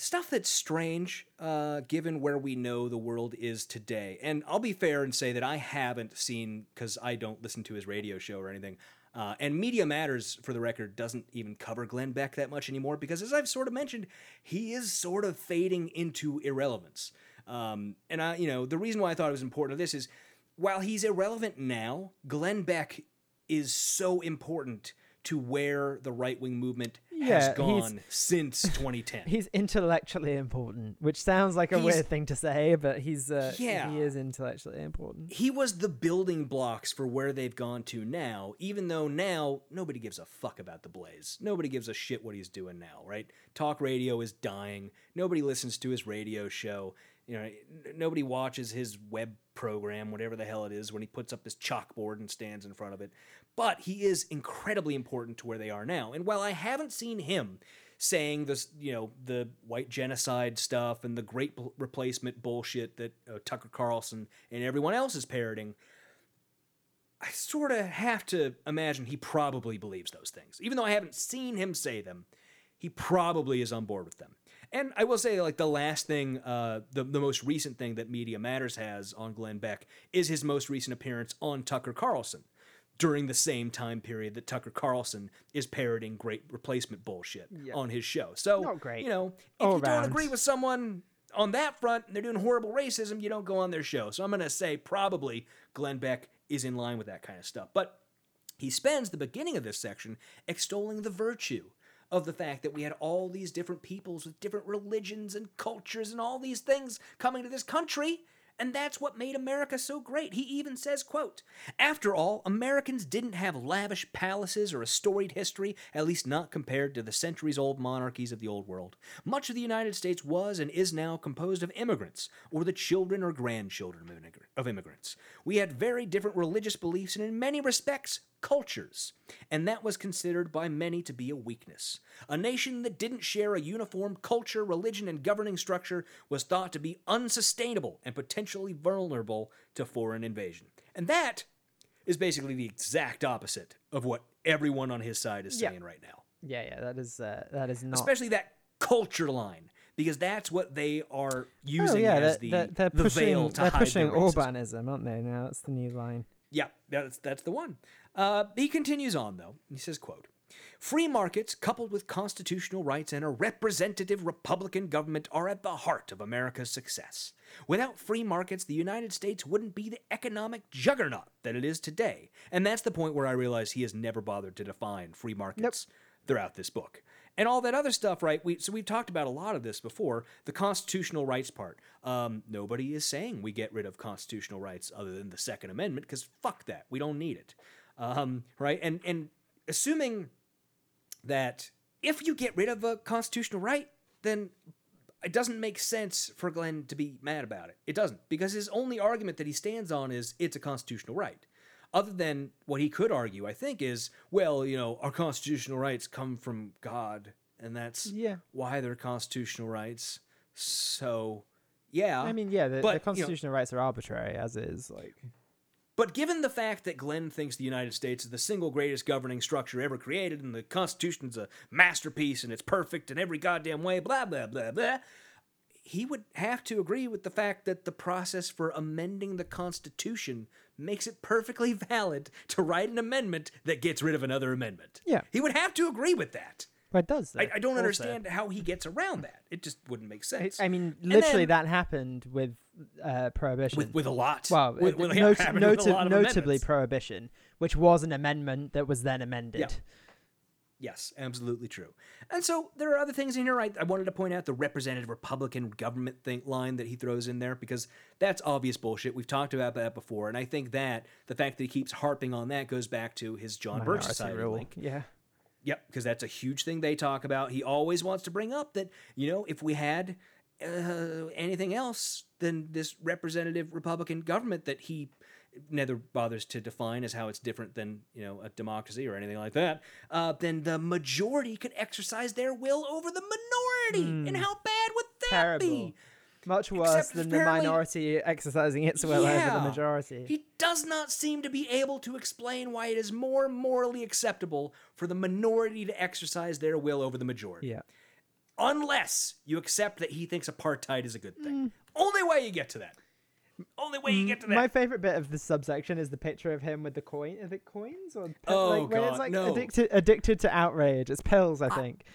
stuff that's strange, uh, given where we know the world is today. And I'll be fair and say that I haven't seen because I don't listen to his radio show or anything. Uh, and Media Matters, for the record, doesn't even cover Glenn Beck that much anymore because, as I've sort of mentioned, he is sort of fading into irrelevance. Um, and I, you know, the reason why I thought it was important to this is while he's irrelevant now, Glenn Beck is so important to where the right wing movement has Yeah, he's- gone since 2010. [LAUGHS] he's intellectually important, which sounds like a He's- weird thing to say, but he's uh, Yeah. he is intellectually important. he was the building blocks for where they've gone to now, even though now nobody gives a fuck about the Blaze. Nobody gives a shit what he's doing now, right? Talk radio is dying. Nobody listens to his radio show. You know, nobody watches his web program, whatever the hell it is, when he puts up his chalkboard and stands in front of it. But he is incredibly important to where they are now. And while I haven't seen him saying this, you know, the white genocide stuff and the great replacement bullshit that uh, Tucker Carlson and everyone else is parroting, I sort of have to imagine he probably believes those things. Even though I haven't seen him say them, he probably is on board with them. And I will say, like, the last thing, uh, the, the most recent thing that Media Matters has on Glenn Beck is his most recent appearance on Tucker Carlson during the same time period that Tucker Carlson is parroting great replacement bullshit on his show. So, Not great. you know, if All you don't agree with someone on that front and they're doing horrible racism, you don't go on their show. So I'm going to say probably Glenn Beck is in line with that kind of stuff. But he spends the beginning of this section extolling the virtue of the fact that we had all these different peoples with different religions and cultures and all these things coming to this country and that's what made America so great. He even says, quote, After all, Americans didn't have lavish palaces or a storied history, at least not compared to the centuries-old monarchies of the old world. Much of the United States was and is now composed of immigrants, or the children or grandchildren of immigrants. We had very different religious beliefs and in many respects, cultures, and that was considered by many to be a weakness. A nation that didn't share a uniform culture, religion, and governing structure was thought to be unsustainable and potentially vulnerable to foreign invasion. And that is basically the exact opposite of what everyone on his side is Yeah. saying right now. Yeah, yeah, that is uh, that is not. Especially that culture line. Because that's what they are oh using yeah, as they're, the, they're, they're the pushing veil to they're hide pushing urbanism, aren't they? Now that's the new line. Yeah, that's that's the one. Uh, he continues on though. He says, "quote Free markets coupled with constitutional rights and a representative Republican government are at the heart of America's success. Without free markets, the United States wouldn't be the economic juggernaut that it is today. And that's the point where I realize he has never bothered to define free markets throughout this book. And all that other stuff, right? We so we've talked about a lot of this before. The constitutional rights part. Um, nobody is saying we get rid of constitutional rights other than the Second Amendment because fuck that, we don't need it, um, right? And and assuming that if you get rid of a constitutional right, then it doesn't make sense for Glenn to be mad about it. It doesn't because his only argument that he stands on is it's a constitutional right. Other than what he could argue, I think, is well, you know, our constitutional rights come from God, and that's Yeah. why they're constitutional rights. So, yeah. I mean, yeah, the, but, the you know, constitutional rights are arbitrary as is. Like, but given the fact that Glenn thinks the United States is the single greatest governing structure ever created, and the Constitution is a masterpiece and it's perfect in every goddamn way, blah blah blah blah, he would have to agree with the fact that the process for amending the Constitution makes it perfectly [LAUGHS] valid to write an amendment that gets rid of another amendment. Yeah. He would have to agree with that. But it does. I, I don't also. understand how he gets around that. It just wouldn't make sense. I mean, literally, then- that happened with uh, prohibition. with with a lot. well, with, it- with, yeah, not- with a lot notably prohibition, which was an amendment that was then amended. Yes, absolutely true. And so there are other things in here. I, I wanted to point out the representative Republican government thing line that he throws in there because that's obvious bullshit. We've talked about that before, and I think that the fact that he keeps harping on that goes back to his John Birch Society rule. link. Yeah. Yep, because that's a huge thing they talk about. He always wants to bring up that you know if we had uh, anything else than this representative Republican government that he never bothers to define as how it's different than you know a democracy or anything like that, uh, then the majority could exercise their will over the minority. And how bad would that Hmm. Terrible. be? Much worse than the minority exercising its will over the majority. He does not seem to be able to explain why it is more morally acceptable for the minority to exercise their will over the majority. yeah. Unless you accept that he thinks apartheid is a good Mm. thing. Only way you get to that. Only way you get to that. My favorite bit of the subsection is the picture of him with the coin. Are it coins or Oh, like, when God, it's like no. addicted addicted to outrage? It's pills, I think. I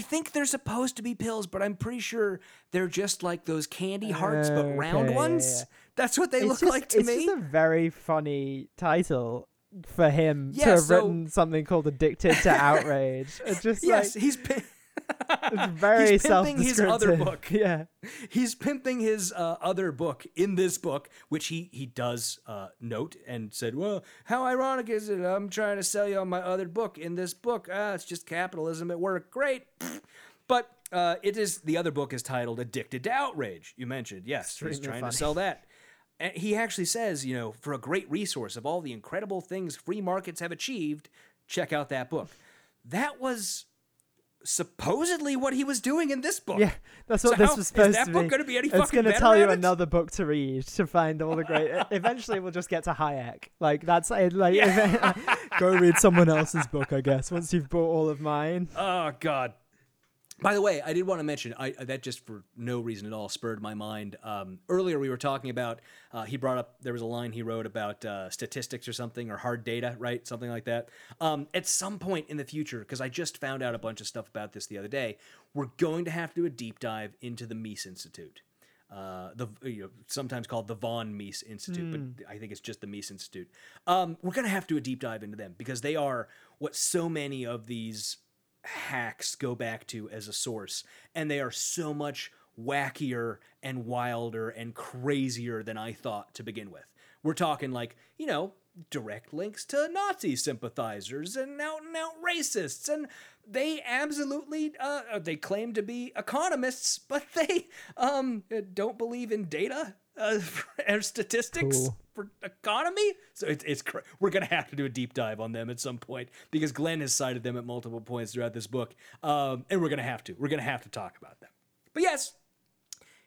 think they're supposed to be pills, but I'm pretty sure they're just like those candy hearts, but round Okay, ones. yeah. That's what they it's look just, like to it's me. just a very funny title for him Yeah, to have so- written something called "Addicted to Outrage." [LAUGHS] It's just yes, like he's pi- it's [LAUGHS] very he's pimping his other book. [LAUGHS] Yeah, [LAUGHS] he's pimping his uh, other book in this book, which he he does uh, note and said, "Well, how ironic is it? I'm trying to sell you on my other book in this book. Ah, it's just capitalism at work. Great." But uh, it is the other book is titled "Addicted to Outrage." You mentioned, yes, he's trying funny. to sell that. And he actually says, you know, for a great resource of all the incredible things free markets have achieved, check out that book. That was supposedly what he was doing in this book. yeah. That's what So this was is that to book be. gonna be any it's gonna tell you it? another book to read to find all the great. [LAUGHS] Eventually, we'll just get to Hayek. Like that's it, like [LAUGHS] go read someone else's book, I guess. Once you've bought all of mine. Oh God. By the way, I did want to mention I, that just for no reason at all spurred my mind. Um, earlier, we were talking about uh, he brought up there was a line he wrote about uh, statistics or something or hard data, right? Something like that. Um, at some point in the future, because I just found out a bunch of stuff about this the other day, we're going to have to do a deep dive into the Mises Institute. Uh, the you know, sometimes called the Von Mises Institute, but I think it's just the Mises Institute. Um, we're gonna have to do a deep dive into them because they are what so many of these hacks go back to as a source, and they are so much wackier and wilder and crazier than I thought to begin with. We're talking like you know direct links to Nazi sympathizers and out and out racists, and they absolutely uh, they claim to be economists, but they um don't believe in data uh, [LAUGHS] or statistics Cool. for economy. So it's it's cra- we're gonna have to do a deep dive on them at some point because Glenn has cited them at multiple points throughout this book, um, and we're gonna have to we're gonna have to talk about them. But yes,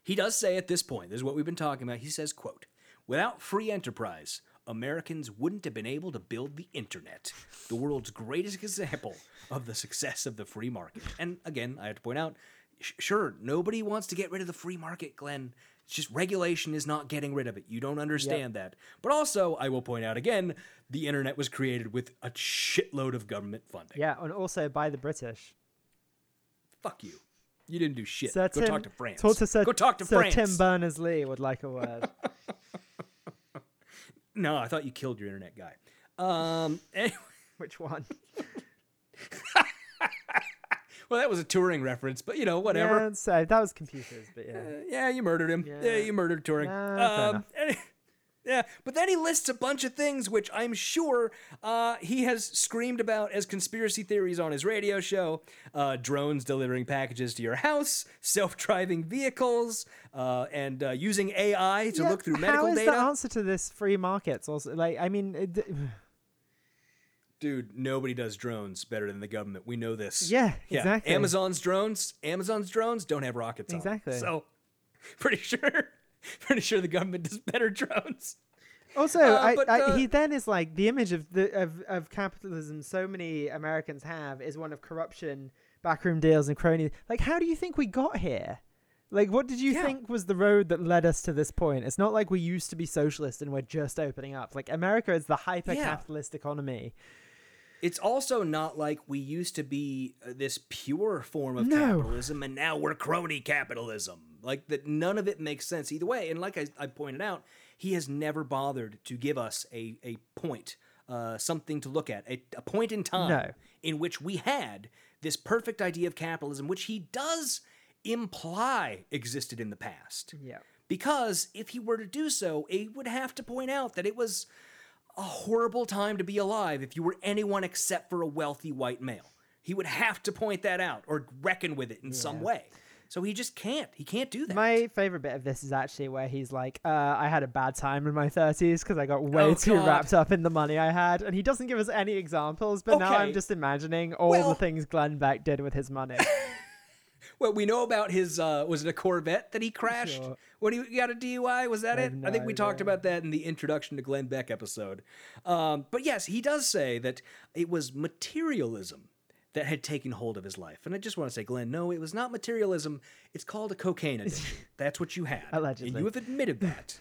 he does say at this point, this is what we've been talking about. He says, quote, without free enterprise, Americans wouldn't have been able to build the internet, the world's greatest example of the success of the free market. And again, I have to point out, sh- sure, nobody wants to get rid of the free market, Glenn. It's just regulation is not getting rid of it. You don't understand that. But also, I will point out again, the internet was created with a shitload of government funding. Yeah, and also by the British. Fuck you. You didn't do shit. Sir Go Tim, talk to France. Talk to Sir, Go talk to Sir France. Tim Berners Lee would like a word. [LAUGHS] No, I thought you killed your internet guy. Um, [LAUGHS] anyway, Which one? [LAUGHS] well, that was a Turing reference, but you know, whatever. Yeah, so that was computers, but yeah. Uh, yeah, you murdered him. Yeah, Yeah. you murdered Turing. Nah, um, [LAUGHS] yeah, but then he lists a bunch of things which I'm sure uh, he has screamed about as conspiracy theories on his radio show: uh, drones delivering packages to your house, self-driving vehicles, uh, and uh, using AI to Yeah, look through medical How is data. the answer to this free markets? Also, like, I mean, it, Dude, nobody does drones better than the government. We know this. Yeah, exactly. Amazon's drones, Amazon's drones don't have rockets on. Exactly. So, [LAUGHS] pretty sure, [LAUGHS] pretty sure the government does better drones. Also, Uh, I, but, I, uh, he then is like the image of the of, of capitalism. So many Americans have is one of corruption, backroom deals, and crony. Like, how do you think we got here? Like, what did you Yeah. think was the road that led us to this point? It's not like we used to be socialist and we're just opening up. Like, America is the hyper capitalist economy. It's also not like we used to be uh, this pure form of No. capitalism and now we're crony capitalism. Like that none of it makes sense either way. And like I, I pointed out, he has never bothered to give us a, a point, uh, something to look at, a, a point in time No. in which we had this perfect idea of capitalism, which he does imply existed in the past. Yeah. Because if he were to do so, he would have to point out that it was a horrible time to be alive if you were anyone except for a wealthy white male. He would have to point that out or reckon with it in some way. So he just can't. He can't do that. My favorite bit of this is actually where he's like, uh, I had a bad time in my 30s because I got way Oh, too God. wrapped up in the money I had. And he doesn't give us any examples, but now I'm just imagining all Well- the things Glenn Beck did with his money. [LAUGHS] well, we know about his uh was it a Corvette that he crashed Sure. when he got a DUI? Was that I it? I think we talked about that in the introduction to Glenn Beck episode. Um, but yes, he does say that it was materialism that had taken hold of his life. And I just want to say, Glenn, no, it was not materialism. It's called a cocaine addiction. [LAUGHS] That's what you had. Allegedly. And you have admitted that.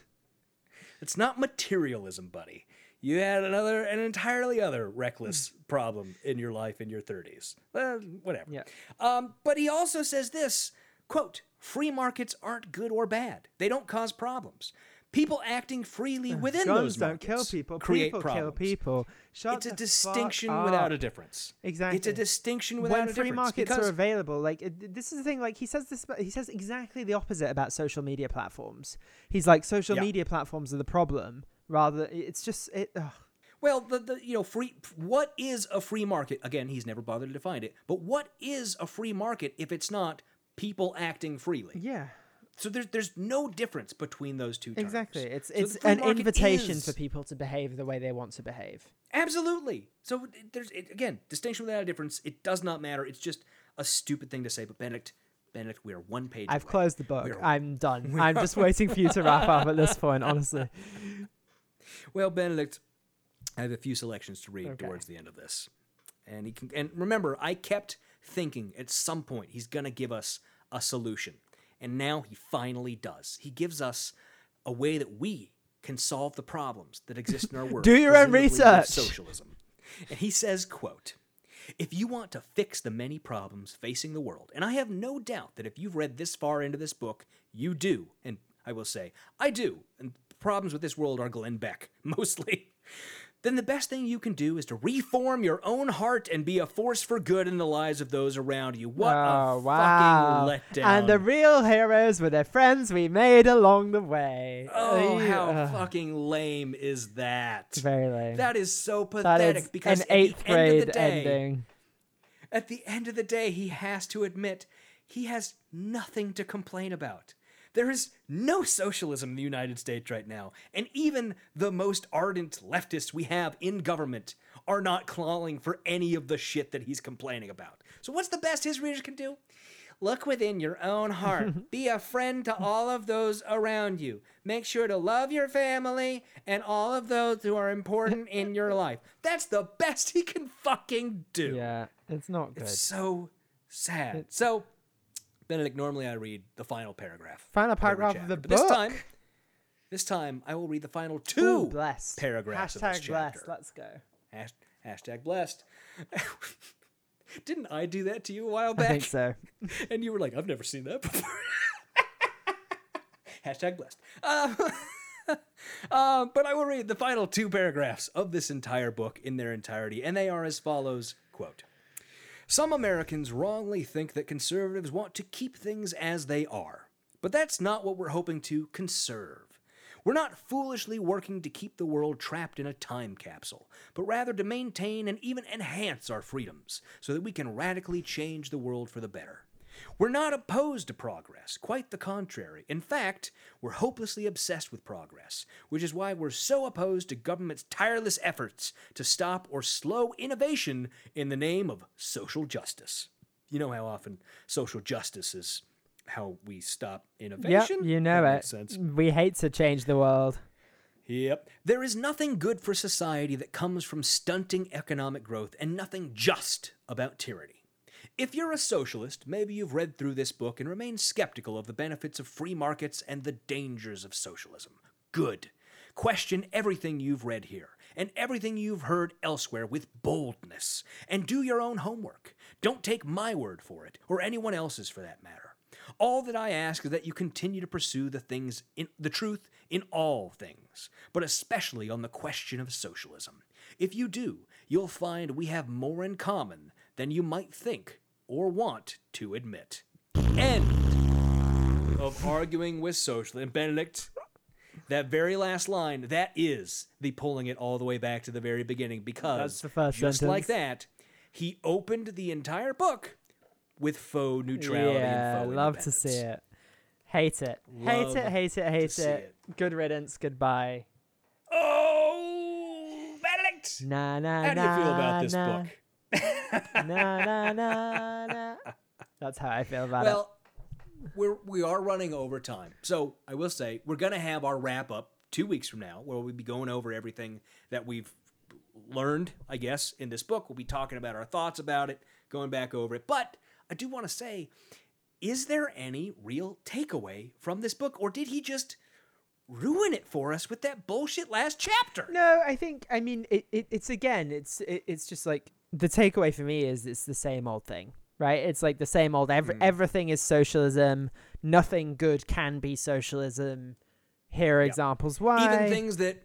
It's not materialism, buddy. You had another, an entirely other reckless problem in your life in your 30s. Well, whatever. Yeah. Um, but he also says this quote, free markets aren't good or bad. They don't cause problems. People acting freely within Guns those don't markets kill people. create people problems. kill people. Shut It's a distinction without a difference. Exactly. It's a distinction without a difference. when a free difference. markets are available like it, this is the thing like he says this he says exactly the opposite about social media platforms he's like social Yeah. media platforms are the problem rather it's just it ugh. Well, the, the you know free. What is a free market? Again, he's never bothered to define it. But what is a free market if it's not people acting freely? yeah So there's there's no difference between those two. Terms. exactly it's So it's an invitation is- for people to behave the way they want to behave Absolutely. So there's again distinction without a difference. It does not matter. It's just a stupid thing to say. But Benedict, Benedict, we are one page. i've away. closed the book We're- i'm done [LAUGHS] i'm just waiting for you to wrap up at this [LAUGHS] point honestly Well, Benedict, I have a few selections to read Okay. towards the end of this, and he can. And remember, I kept thinking at some point he's gonna give us a solution, and now he finally does. He gives us a way that we can solve the problems that exist in our [LAUGHS] world. Do your own research. Socialism, and he says, "quote." If you want to fix the many problems facing the world, and I have no doubt that if you've read this far into this book, you do, and I will say, I do, and problems with this world are Glenn Beck, [LAUGHS] mostly, then the best thing you can do is to reform your own heart and be a force for good in the lives of those around you. What oh a wow fucking letdown. and the real heroes were the friends we made along the way oh, Ew, how fucking lame is that? very lame That is so pathetic is because an at the eighth end of grade the day, ending At the end of the day, he has to admit he has nothing to complain about. There is no socialism in the United States right now, and even the most ardent leftists we have in government are not clawing for any of the shit that he's complaining about. So, what's the best his readers can do? Look within your own heart. [LAUGHS] Be a friend to all of those around you. Make sure to love your family and all of those who are important in your [LAUGHS] life. That's the best he can fucking do. yeah it's not good It's so sad. It's- So, Benedict, normally I read the final paragraph. Final paragraph of the book. but This time, this time I will read the final Ooh, two blessed. paragraphs Hashtag of this blessed. Let's go. Hash, hashtag blessed. [LAUGHS] Didn't I do that to you a while I back? think so. [LAUGHS] And you were like, I've never seen that before. [LAUGHS] Hashtag blessed. Um, um, but I will read the final two paragraphs of this entire book in their entirety, and they are as follows quote, Some Americans wrongly think that conservatives want to keep things as they are, but that's not what we're hoping to conserve. We're not foolishly working to keep the world trapped in a time capsule, but rather to maintain and even enhance our freedoms so that we can radically change the world for the better. We're not opposed to progress, quite the contrary. In fact, we're hopelessly obsessed with progress, which is why we're so opposed to government's tireless efforts to stop or slow innovation in the name of social justice. You know how often social justice is how we stop Yep, innovation? you know That it. makes sense. We hate to change the world. Yep. There is nothing good for society that comes from stunting economic growth and nothing just about tyranny. If you're a socialist, maybe you've read through this book and remain skeptical of the benefits of free markets and the dangers of socialism. Good. Question everything you've read here and everything you've heard elsewhere with boldness, and do your own homework. Don't take my word for it, or anyone else's for that matter. All that I ask is that you continue to pursue the things in the truth in all things, but especially on the question of socialism. If you do, you'll find we have more in common than you might think or want to admit. End of arguing with socialists. Benedict, that very last line, that is the pulling it all the way back to the very beginning because That's the first just like that, he opened the entire book with faux neutrality yeah, and faux love to see it. Hate it. hate it. Hate it. Hate see it. Good riddance. Goodbye. Oh, Benedict! Na na How do you feel about this na, book? Na na na na. That's how I feel about it. Well, we're we are running over time, so I will say we're gonna have our wrap up two weeks from now, where we'll be going over everything that we've learned. I guess in this book, we'll be talking about our thoughts about it, going back over it. But I do want to say, is there any real takeaway from this book, or did he just ruin it for us with that bullshit last chapter? No, I think I mean it, it it's again it's it, it's just like the takeaway for me is it's the same old thing, right? It's like the same old every, mm. everything is socialism. Nothing good can be socialism. Here are examples why. even things that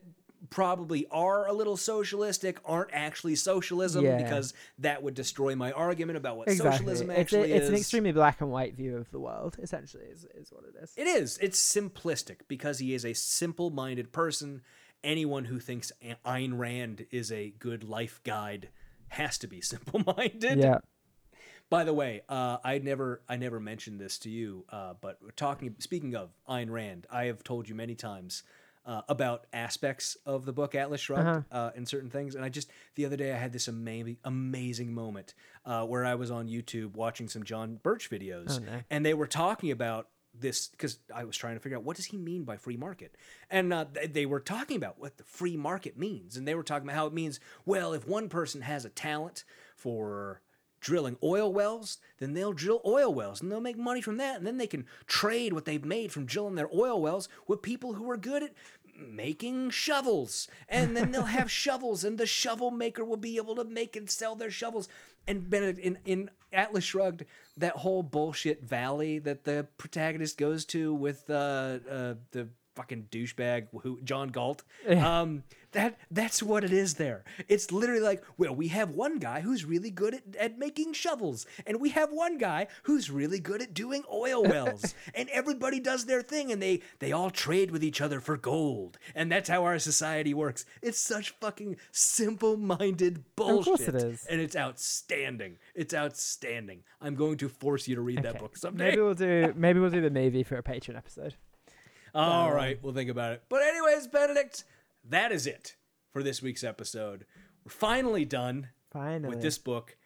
probably are a little socialistic aren't actually socialism Yeah. because that would destroy my argument about what exactly. socialism it's, a- it's is. an extremely black and white view of the world, essentially, is, is what it is. It is. It's simplistic because he is a simple-minded person. Anyone who thinks Ayn Rand is a good life guide has to be [LAUGHS] simple-minded. yeah. By the way, uh, I never I never mentioned this to you, uh, but talking speaking of Ayn Rand, I have told you many times uh, about aspects of the book Atlas Shrugged Uh-huh. uh, and certain things, and I just the other day I had this amazing amazing moment uh, where I was on YouTube watching some John Birch videos, Oh, no. and they were talking about this because I was trying to figure out what does he mean by free market, and uh, they were talking about what the free market means, and they were talking about how it means well if one person has a talent for drilling oil wells, then they'll drill oil wells and they'll make money from that. And then they can trade what they've made from drilling their oil wells with people who are good at making shovels. And then they'll have [LAUGHS] shovels and the shovel maker will be able to make and sell their shovels. And Benedict, in, in Atlas Shrugged, that whole bullshit valley that the protagonist goes to with uh, uh, the fucking douchebag who John Galt. Um, that that's what it is there. It's literally like, well, we have one guy who's really good at, at making shovels, and we have one guy who's really good at doing oil [LAUGHS] wells, and everybody does their thing, and they they all trade with each other for gold, and that's how our society works. It's such fucking simple-minded bullshit, Of course it is. and it's outstanding. It's outstanding. I'm going to force you to read that book someday. Maybe we'll do [LAUGHS] maybe we'll do the movie for a Patreon episode. All um, right, we'll think about it. But anyways, Benedict, that is it for this week's episode. We're finally done Finally. with this book.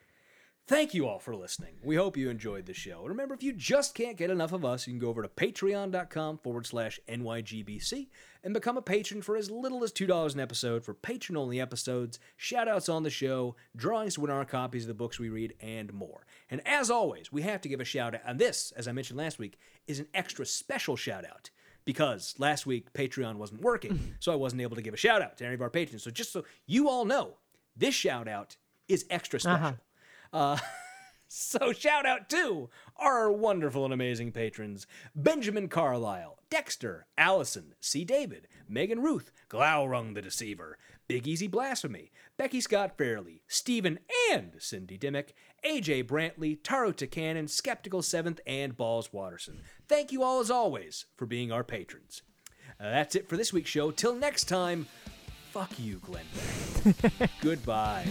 Thank you all for listening. We hope you enjoyed the show. And remember, if you just can't get enough of us, you can go over to patreon.com forward slash NYGBC and become a patron for as little as $2 an episode for patron only episodes, shout outs on the show, drawings to win our copies of the books we read, and more. And as always, we have to give a shout out. And this, as I mentioned last week, is an extra special shout out because last week Patreon wasn't working, [LAUGHS] so I wasn't able to give a shout out to any of our patrons. So just so you all know, this shout out is extra special. Uh, [LAUGHS] so shout out to our wonderful and amazing patrons Benjamin Carlisle, Dexter, Allison, C. David, Megan Ruth, Glaurung the Deceiver, Big Easy Blasphemy, Becky Scott Fairley, Stephen and Cindy Dimmick, AJ Brantley, Taro Takanen, Skeptical Seventh, and Balls Watterson. Thank you all as always for being our patrons. Uh, that's it for this week's show. Till next time, fuck you, Glenn. [LAUGHS] Goodbye.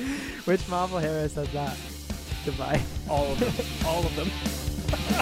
Which Marvel hero said that? Goodbye. All of them. All of them. [LAUGHS]